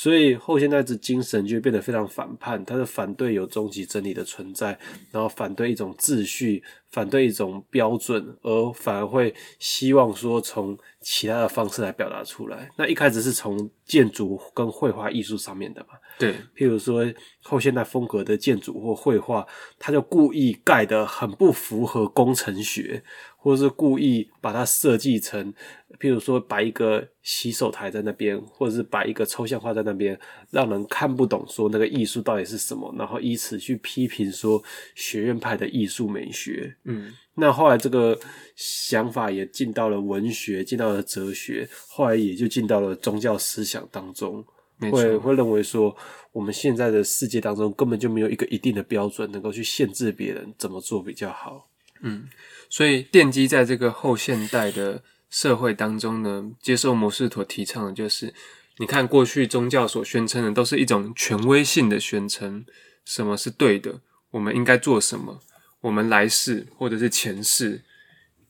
所以后现代之精神就变得非常反叛，他是反对有终极真理的存在，然后反对一种秩序，反对一种标准，而反而会希望说从其他的方式来表达出来。那一开始是从建筑跟绘画艺术上面的嘛？对，譬如说后现代风格的建筑或绘画，他就故意盖得很不符合工程学。或者是故意把它设计成，譬如说摆一个洗手台在那边，或者是摆一个抽象画在那边，让人看不懂说那个艺术到底是什么，然后以此去批评说学院派的艺术美学。嗯，那后来这个想法也进到了文学，进到了哲学，后来也就进到了宗教思想当中。会会认为说我们现在的世界当中根本就没有一个一定的标准能够去限制别人怎么做比较好。嗯。所以，奠基在这个后现代的社会当中呢，接受模式所提倡的就是，你看过去宗教所宣称的，都是一种权威性的宣称，什么是对的，我们应该做什么，我们来世或者是前世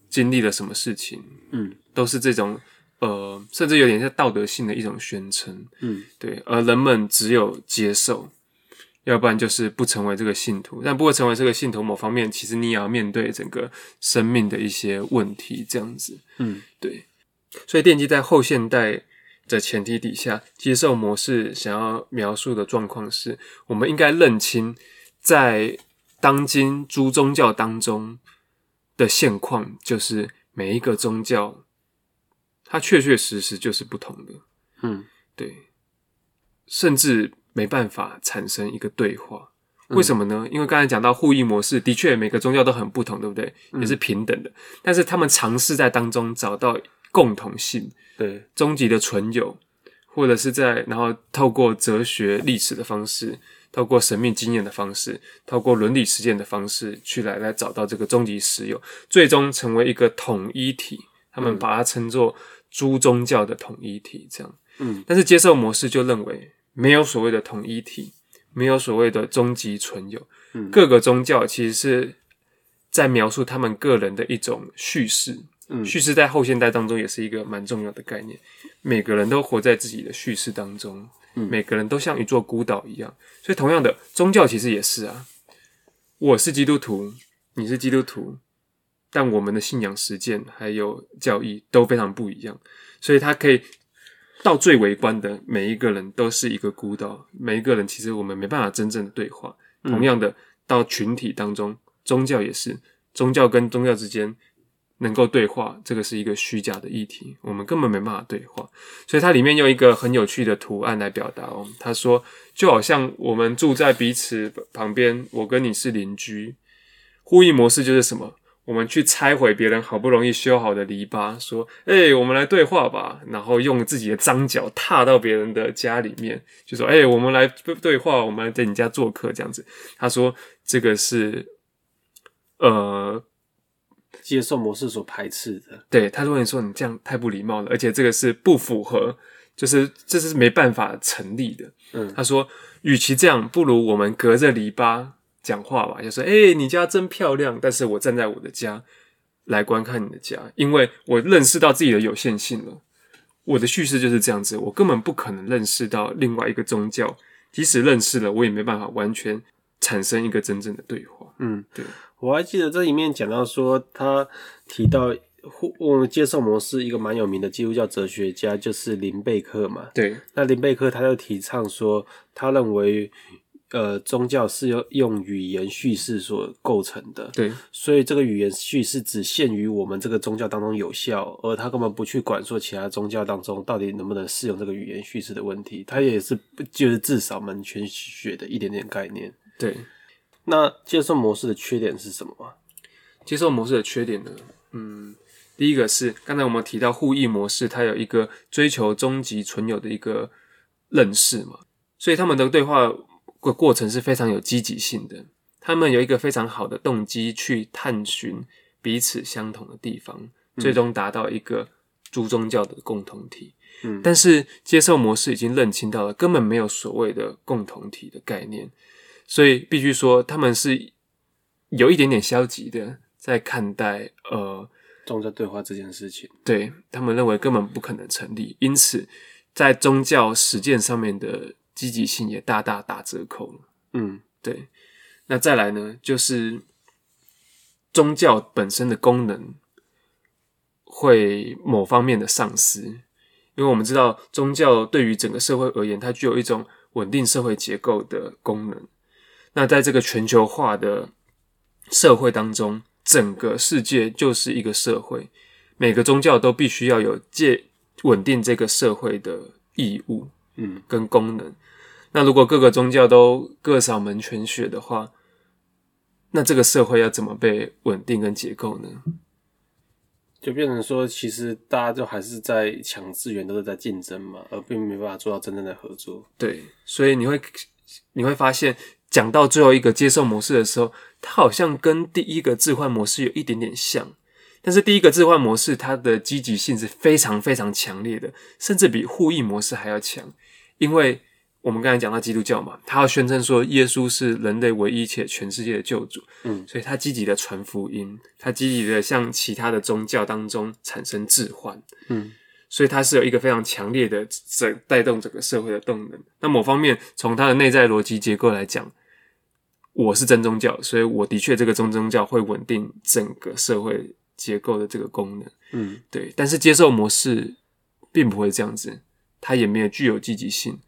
经历了什么事情，嗯，都是这种呃，甚至有点像道德性的一种宣称，嗯，对，而人们只有接受。要不然就是不成为这个信徒，但不过成为这个信徒，某方面其实你也要面对整个生命的一些问题，这样子，嗯，对。所以奠基在后现代的前提底下，接受模式想要描述的状况是，我们应该认清在当今诸宗教当中的现况，就是每一个宗教，它确确实实就是不同的，嗯，对，甚至。没办法产生一个对话，为什么呢？嗯、因为刚才讲到互译模式，的确每个宗教都很不同，对不对？也是平等的，嗯、但是他们尝试在当中找到共同性，对，终极的存有，或者是在然后透过哲学历史的方式，透过神秘经验的方式，透过伦理实践的方式，去来来找到这个终极实有，最终成为一个统一体。他们把它称作诸宗教的统一体，这样。嗯，但是接受模式就认为。没有所谓的统一体，没有所谓的终极存有。嗯，各个宗教其实是在描述他们个人的一种叙事。嗯，叙事在后现代当中也是一个蛮重要的概念。每个人都活在自己的叙事当中，嗯，每个人都像一座孤岛一样。所以，同样的宗教其实也是啊。我是基督徒，你是基督徒，但我们的信仰实践还有教义都非常不一样。所以，它可以。到最微观的每一个人都是一个孤岛，每一个人其实我们没办法真正的对话。同样的，到群体当中，宗教也是，宗教跟宗教之间能够对话，这个是一个虚假的议题，我们根本没办法对话。所以它里面用一个很有趣的图案来表达哦，他说就好像我们住在彼此旁边，我跟你是邻居，互译模式就是什么？我们去拆毁别人好不容易修好的篱笆，说：“哎、欸，我们来对话吧。”然后用自己的脏脚踏到别人的家里面，就说：“哎、欸，我们来对话，我们来在你家做客。”这样子，他说这个是呃接受模式所排斥的。对，他说：“你说你这样太不礼貌了，而且这个是不符合，就是这是没办法成立的。”嗯，他说：“与其这样，不如我们隔着篱笆。”讲话吧，就说：“哎、欸，你家真漂亮。”但是我站在我的家来观看你的家，因为我认识到自己的有限性了。我的叙事就是这样子，我根本不可能认识到另外一个宗教，即使认识了，我也没办法完全产生一个真正的对话。嗯，对。我还记得这里面讲到说，他提到互接受模式一个蛮有名的基督教哲学家就是林贝克嘛。对，那林贝克他就提倡说，他认为。呃，宗教是由用语言叙事所构成的，对，所以这个语言叙事只限于我们这个宗教当中有效，而他根本不去管说其他宗教当中到底能不能适用这个语言叙事的问题。他也是就是至少门全学的一点点概念。对，那接受模式的缺点是什么？接受模式的缺点呢？嗯，第一个是刚才我们提到互译模式，它有一个追求终极存有的一个认识嘛，所以他们的对话。个过程是非常有积极性的，他们有一个非常好的动机去探寻彼此相同的地方，嗯、最终达到一个诸宗教的共同体。嗯，但是接受模式已经认清到了，根本没有所谓的共同体的概念，所以必须说他们是有一点点消极的在看待呃宗教对话这件事情。对，他们认为根本不可能成立，因此在宗教实践上面的。积极性也大大打折扣了。嗯，对。那再来呢，就是宗教本身的功能会某方面的丧失，因为我们知道宗教对于整个社会而言，它具有一种稳定社会结构的功能。那在这个全球化的社会当中，整个世界就是一个社会，每个宗教都必须要有借稳定这个社会的义务，嗯，跟功能。那如果各个宗教都各扫门全雪的话，那这个社会要怎么被稳定跟结构呢？就变成说，其实大家就还是在抢资源，都是在竞争嘛，而并没办法做到真正的合作。对，所以你会你会发现，讲到最后一个接受模式的时候，它好像跟第一个置换模式有一点点像，但是第一个置换模式它的积极性是非常非常强烈的，甚至比互译模式还要强，因为。我们刚才讲到基督教嘛，他要宣称说耶稣是人类唯一且全世界的救主，嗯，所以他积极的传福音，他积极的向其他的宗教当中产生置换，嗯，所以他是有一个非常强烈的整带动整个社会的动能。那某方面从他的内在逻辑结构来讲，我是真宗教，所以我的确这个真宗教会稳定整个社会结构的这个功能，嗯，对。但是接受模式并不会这样子，它也没有具有积极性。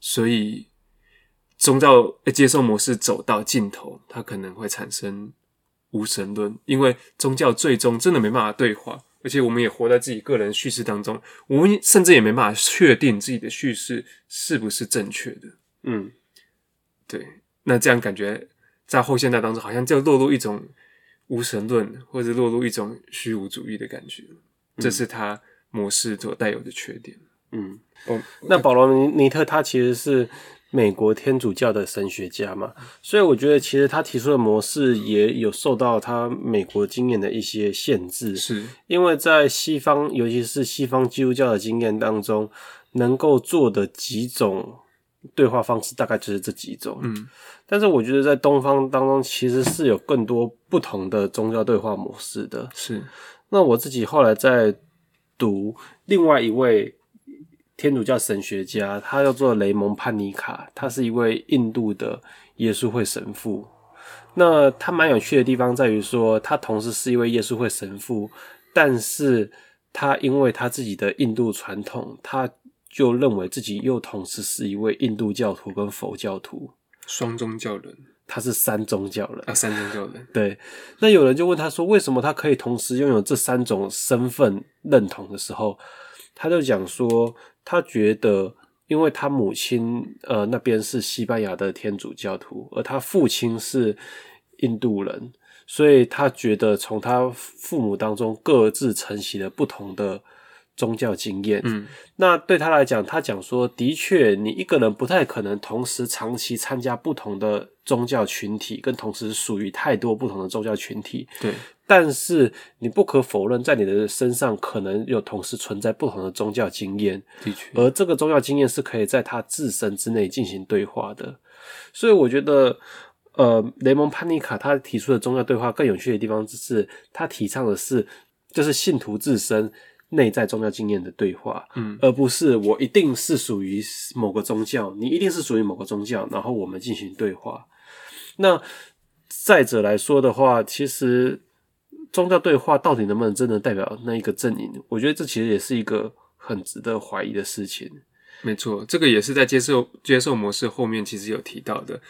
所以，宗教接受模式走到尽头，它可能会产生无神论，因为宗教最终真的没办法对话，而且我们也活在自己个人叙事当中，我们甚至也没办法确定自己的叙事是不是正确的。嗯，对，那这样感觉在后现代当中，好像就落入一种无神论，或者落入一种虚无主义的感觉，这是它模式所带有的缺点。嗯，哦，那保罗尼尼特他其实是美国天主教的神学家嘛，所以我觉得其实他提出的模式也有受到他美国经验的一些限制，是。因为在西方，尤其是西方基督教的经验当中，能够做的几种对话方式大概就是这几种，嗯，但是我觉得在东方当中其实是有更多不同的宗教对话模式的，是。那我自己后来在读另外一位。天主教神学家，他叫做雷蒙潘尼卡，他是一位印度的耶稣会神父。那他蛮有趣的地方在于说，他同时是一位耶稣会神父，但是他因为他自己的印度传统，他就认为自己又同时是一位印度教徒跟佛教徒，双宗教人。他是三宗教人啊，三宗教人。对。那有人就问他说，为什么他可以同时拥有这三种身份认同的时候，他就讲说。他觉得，因为他母亲呃那边是西班牙的天主教徒，而他父亲是印度人，所以他觉得从他父母当中各自承袭了不同的宗教经验。嗯，那对他来讲，他讲说，的确，你一个人不太可能同时长期参加不同的宗教群体，跟同时属于太多不同的宗教群体。对。但是你不可否认，在你的身上可能有同时存在不同的宗教经验，的确，而这个宗教经验是可以在他自身之内进行对话的。所以我觉得，呃，雷蒙潘尼卡他提出的宗教对话更有趣的地方，就是他提倡的是，就是信徒自身内在宗教经验的对话，嗯，而不是我一定是属于某个宗教，你一定是属于某个宗教，然后我们进行对话。那再者来说的话，其实。宗教对话到底能不能真的代表那一个阵营？我觉得这其实也是一个很值得怀疑的事情。没错，这个也是在接受接受模式后面其实有提到的。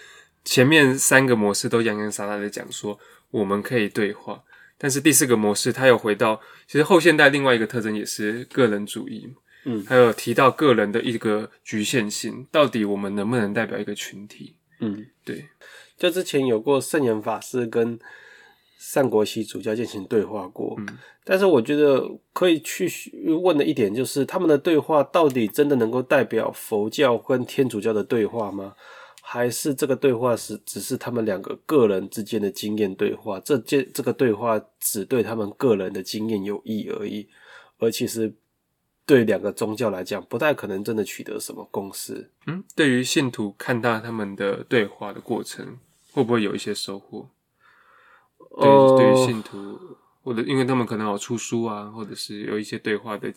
前面三个模式都洋洋洒洒的讲说我们可以对话，但是第四个模式它又回到其实后现代另外一个特征也是个人主义，嗯，还有提到个人的一个局限性，到底我们能不能代表一个群体？嗯，对。就之前有过圣严法师跟。善国系主教进行对话过，嗯，但是我觉得可以去问的一点就是，他们的对话到底真的能够代表佛教跟天主教的对话吗？还是这个对话是只是他们两个个人之间的经验对话？这件这个对话只对他们个人的经验有益而已，而其实对两个宗教来讲，不太可能真的取得什么共识。嗯，对于信徒看到他们的对话的过程，会不会有一些收获？对，对于信徒，或者因为他们可能有出书啊，或者是有一些对话的，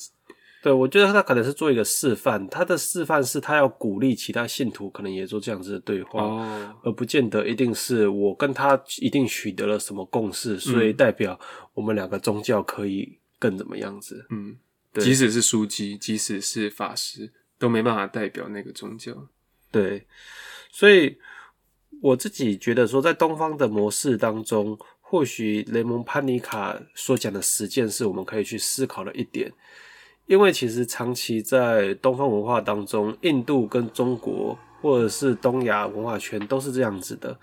对，我觉得他可能是做一个示范，他的示范是他要鼓励其他信徒可能也做这样子的对话，哦，而不见得一定是我跟他一定取得了什么共识，所以代表我们两个宗教可以更怎么样子，嗯，即使是书记，即使是法师，都没办法代表那个宗教，对，所以我自己觉得说，在东方的模式当中。或许雷蒙潘尼卡所讲的实践是我们可以去思考的一点，因为其实长期在东方文化当中，印度跟中国或者是东亚文化圈都是这样子的。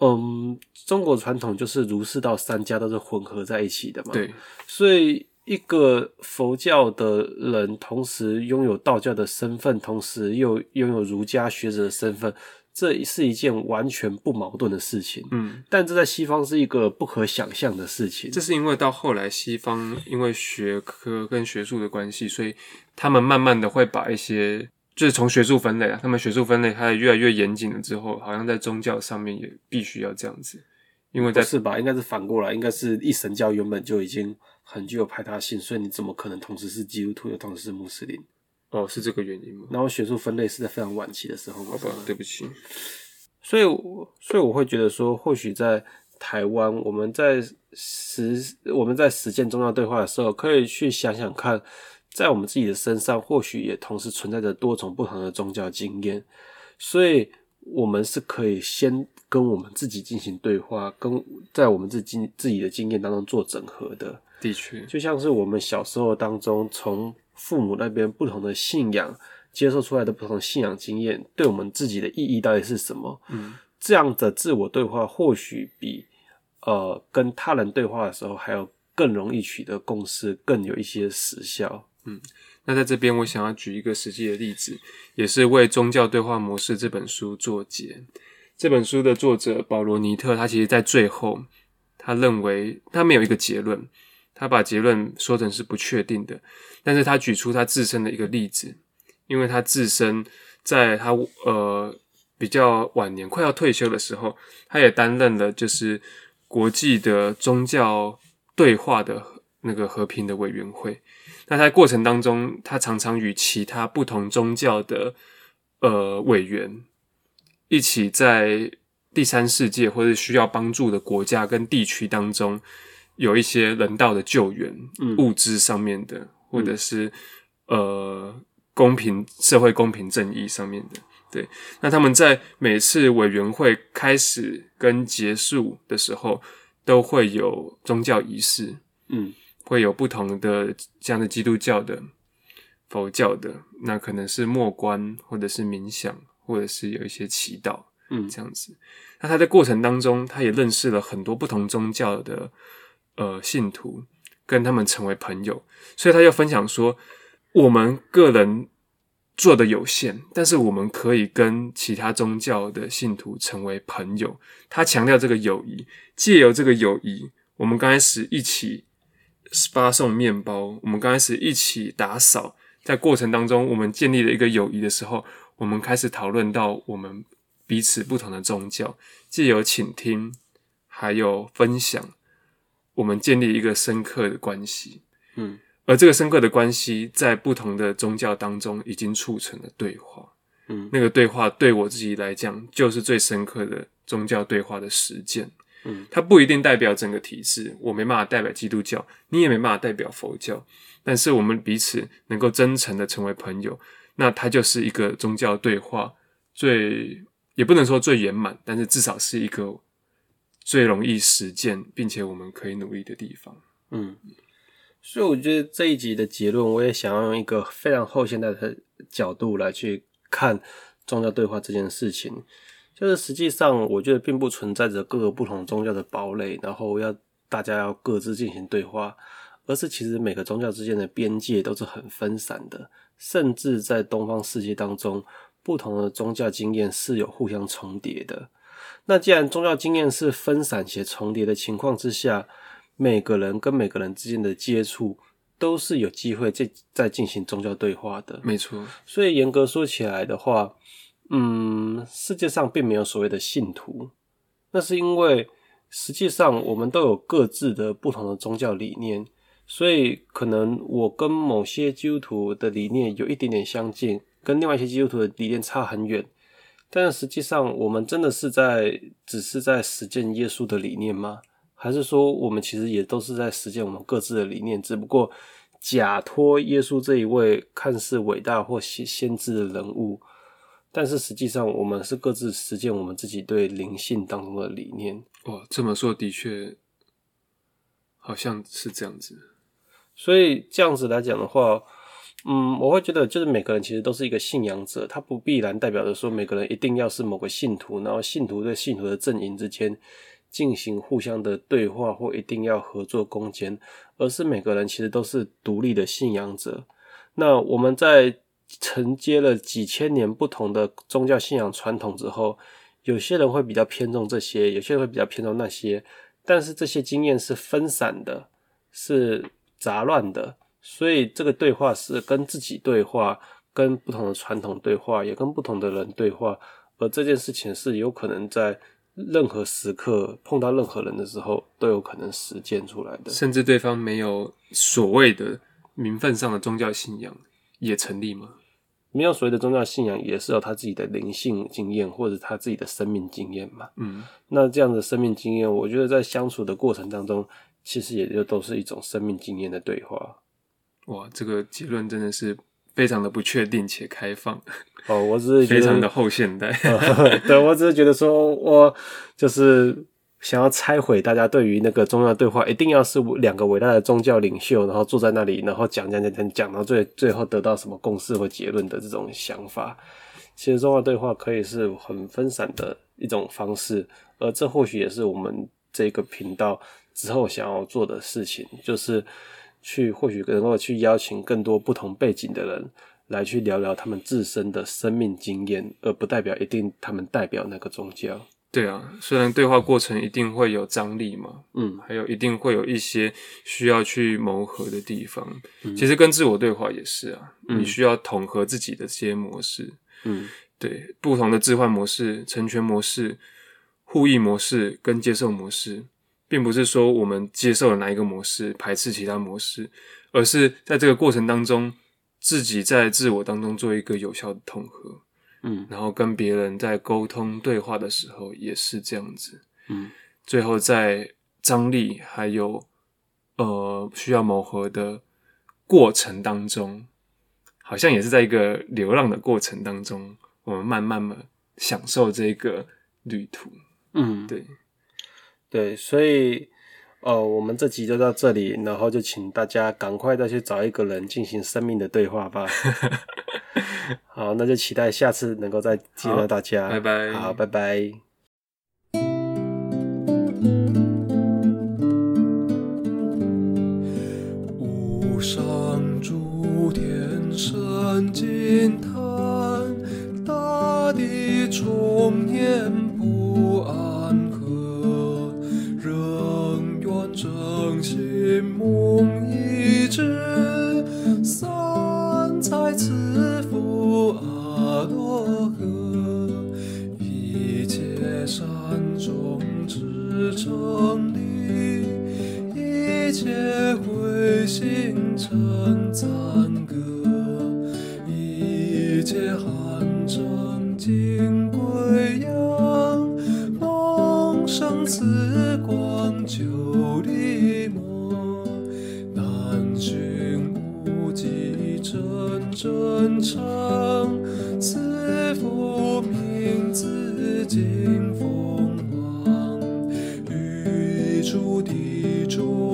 嗯，中国传统就是儒释道三家都是混合在一起的嘛。对，所以一个佛教的人同时拥有道教的身份，同时又拥有儒家学者的身份。这是一件完全不矛盾的事情，嗯，但这在西方是一个不可想象的事情。这是因为到后来西方因为学科跟学术的关系，所以他们慢慢的会把一些就是从学术分类啊，他们学术分类它越来越严谨了之后，好像在宗教上面也必须要这样子，因为在是吧？应该是反过来，应该是一神教原本就已经很具有排他性，所以你怎么可能同时是基督徒又同时是穆斯林？哦，是这个原因吗？然后学术分类是在非常晚期的时候，好吧，对不起。所以，所以我会觉得说，或许在台湾，我们在实我们在实践宗教对话的时候，可以去想想看，在我们自己的身上，或许也同时存在着多种不同的宗教经验。所以，我们是可以先跟我们自己进行对话，跟在我们自己自己的经验当中做整合的。的确，就像是我们小时候当中从父母那边不同的信仰接受出来的不同信仰经验，对我们自己的意义到底是什么？嗯，这样的自我对话或许比呃跟他人对话的时候还要更容易取得共识，更有一些实效。嗯，那在这边我想要举一个实际的例子，也是为《宗教对话模式》这本书作结。这本书的作者保罗尼特，他其实在最后，他认为他没有一个结论。他把结论说成是不确定的，但是他举出他自身的一个例子，因为他自身在他呃比较晚年快要退休的时候，他也担任了就是国际的宗教对话的那个和平的委员会。那在过程当中，他常常与其他不同宗教的呃委员一起在第三世界或者需要帮助的国家跟地区当中。有一些人道的救援，嗯、物资上面的，或者是、嗯、呃公平社会公平正义上面的，对。那他们在每次委员会开始跟结束的时候，都会有宗教仪式，嗯，会有不同的这样的基督教的、佛教的，那可能是默观，或者是冥想，或者是有一些祈祷，嗯，这样子。那他在过程当中，他也认识了很多不同宗教的呃信徒，跟他们成为朋友。所以他就分享说，我们个人做的有限，但是我们可以跟其他宗教的信徒成为朋友。他强调这个友谊，借由这个友谊，我们刚开始一起发送面包，我们刚开始一起打扫，在过程当中，我们建立了一个友谊的时候，我们开始讨论到我们彼此不同的宗教，借由倾听还有分享，我们建立一个深刻的关系。嗯，而这个深刻的关系，在不同的宗教当中已经促成了对话。嗯，那个对话对我自己来讲，就是最深刻的宗教对话的实践。嗯，它不一定代表整个体制，我没办法代表基督教，你也没办法代表佛教，但是我们彼此能够真诚的成为朋友。那它就是一个宗教对话最，也不能说最圆满，但是至少是一个最容易实践，并且我们可以努力的地方。嗯，所以我觉得这一集的结论，我也想要用一个非常后现代的角度来去看宗教对话这件事情。就是实际上，我觉得并不存在着各个不同宗教的堡垒，然后要大家要各自进行对话，而是其实每个宗教之间的边界都是很分散的。甚至在东方世界当中，不同的宗教经验是有互相重叠的。那既然宗教经验是分散且重叠的情况之下，每个人跟每个人之间的接触都是有机会在在进行宗教对话的。没错。所以严格说起来的话，嗯，世界上并没有所谓的信徒，那是因为实际上我们都有各自的不同的宗教理念。所以，可能我跟某些基督徒的理念有一点点相近，跟另外一些基督徒的理念差很远。但是实际上，我们真的是在只是在实践耶稣的理念吗？还是说，我们其实也都是在实践我们各自的理念？只不过假托耶稣这一位看似伟大或先先知的人物，但是实际上，我们是各自实践我们自己对灵性当中的理念。哇，这么说的确好像是这样子。所以这样子来讲的话，嗯，我会觉得就是每个人其实都是一个信仰者，他不必然代表着说每个人一定要是某个信徒，然后信徒对信徒的阵营之间进行互相的对话，或一定要合作攻坚，而是每个人其实都是独立的信仰者。那我们在承接了几千年不同的宗教信仰传统之后，有些人会比较偏重这些，有些人会比较偏重那些，但是这些经验是分散的，是。杂乱的，所以这个对话是跟自己对话，跟不同的传统对话，也跟不同的人对话。而这件事情是有可能在任何时刻碰到任何人的时候都有可能实践出来的。甚至对方没有所谓的名分上的宗教信仰也成立吗？没有所谓的宗教信仰，也是有他自己的灵性经验或者他自己的生命经验嘛。嗯，那这样的生命经验，我觉得在相处的过程当中。其实也就都是一种生命经验的对话。哇，这个结论真的是非常的不确定且开放。哦，我只是 觉得非常的后现代。对，我只是觉得说，我就是想要拆毁大家对于那个宗教对话，一定要是两个伟大的宗教领袖，然后坐在那里，然后讲讲讲讲讲到最最后得到什么共识或结论的这种想法。其实宗教对话可以是很分散的一种方式，而这或许也是我们这个频道。之后想要做的事情，就是去或许能够去邀请更多不同背景的人来去聊聊他们自身的生命经验，而不代表一定他们代表那个宗教。对啊，虽然对话过程一定会有张力嘛，嗯，还有一定会有一些需要去磨合的地方。嗯，其实跟自我对话也是啊，嗯，你需要统合自己的这些模式。嗯，对，不同的置换模式、成全模式、互益模式跟接受模式。并不是说我们接受了哪一个模式，排斥其他模式，而是在这个过程当中，自己在自我当中做一个有效的统合，嗯，然后跟别人在沟通对话的时候也是这样子，嗯，最后在张力还有呃需要磨合的过程当中，好像也是在一个流浪的过程当中，我们慢慢的享受这个旅途，嗯，对。对，所以呃我们这集就到这里，然后就请大家赶快再去找一个人进行生命的对话吧。好，那就期待下次能够再见到大家。拜拜。无上诸天神惊叹，大地重演。梦一纸，三才慈父阿罗汉，一切善终至成立，一切慧心称赞歌，一切真真常，慈父名字尽凤凰，于一处地中。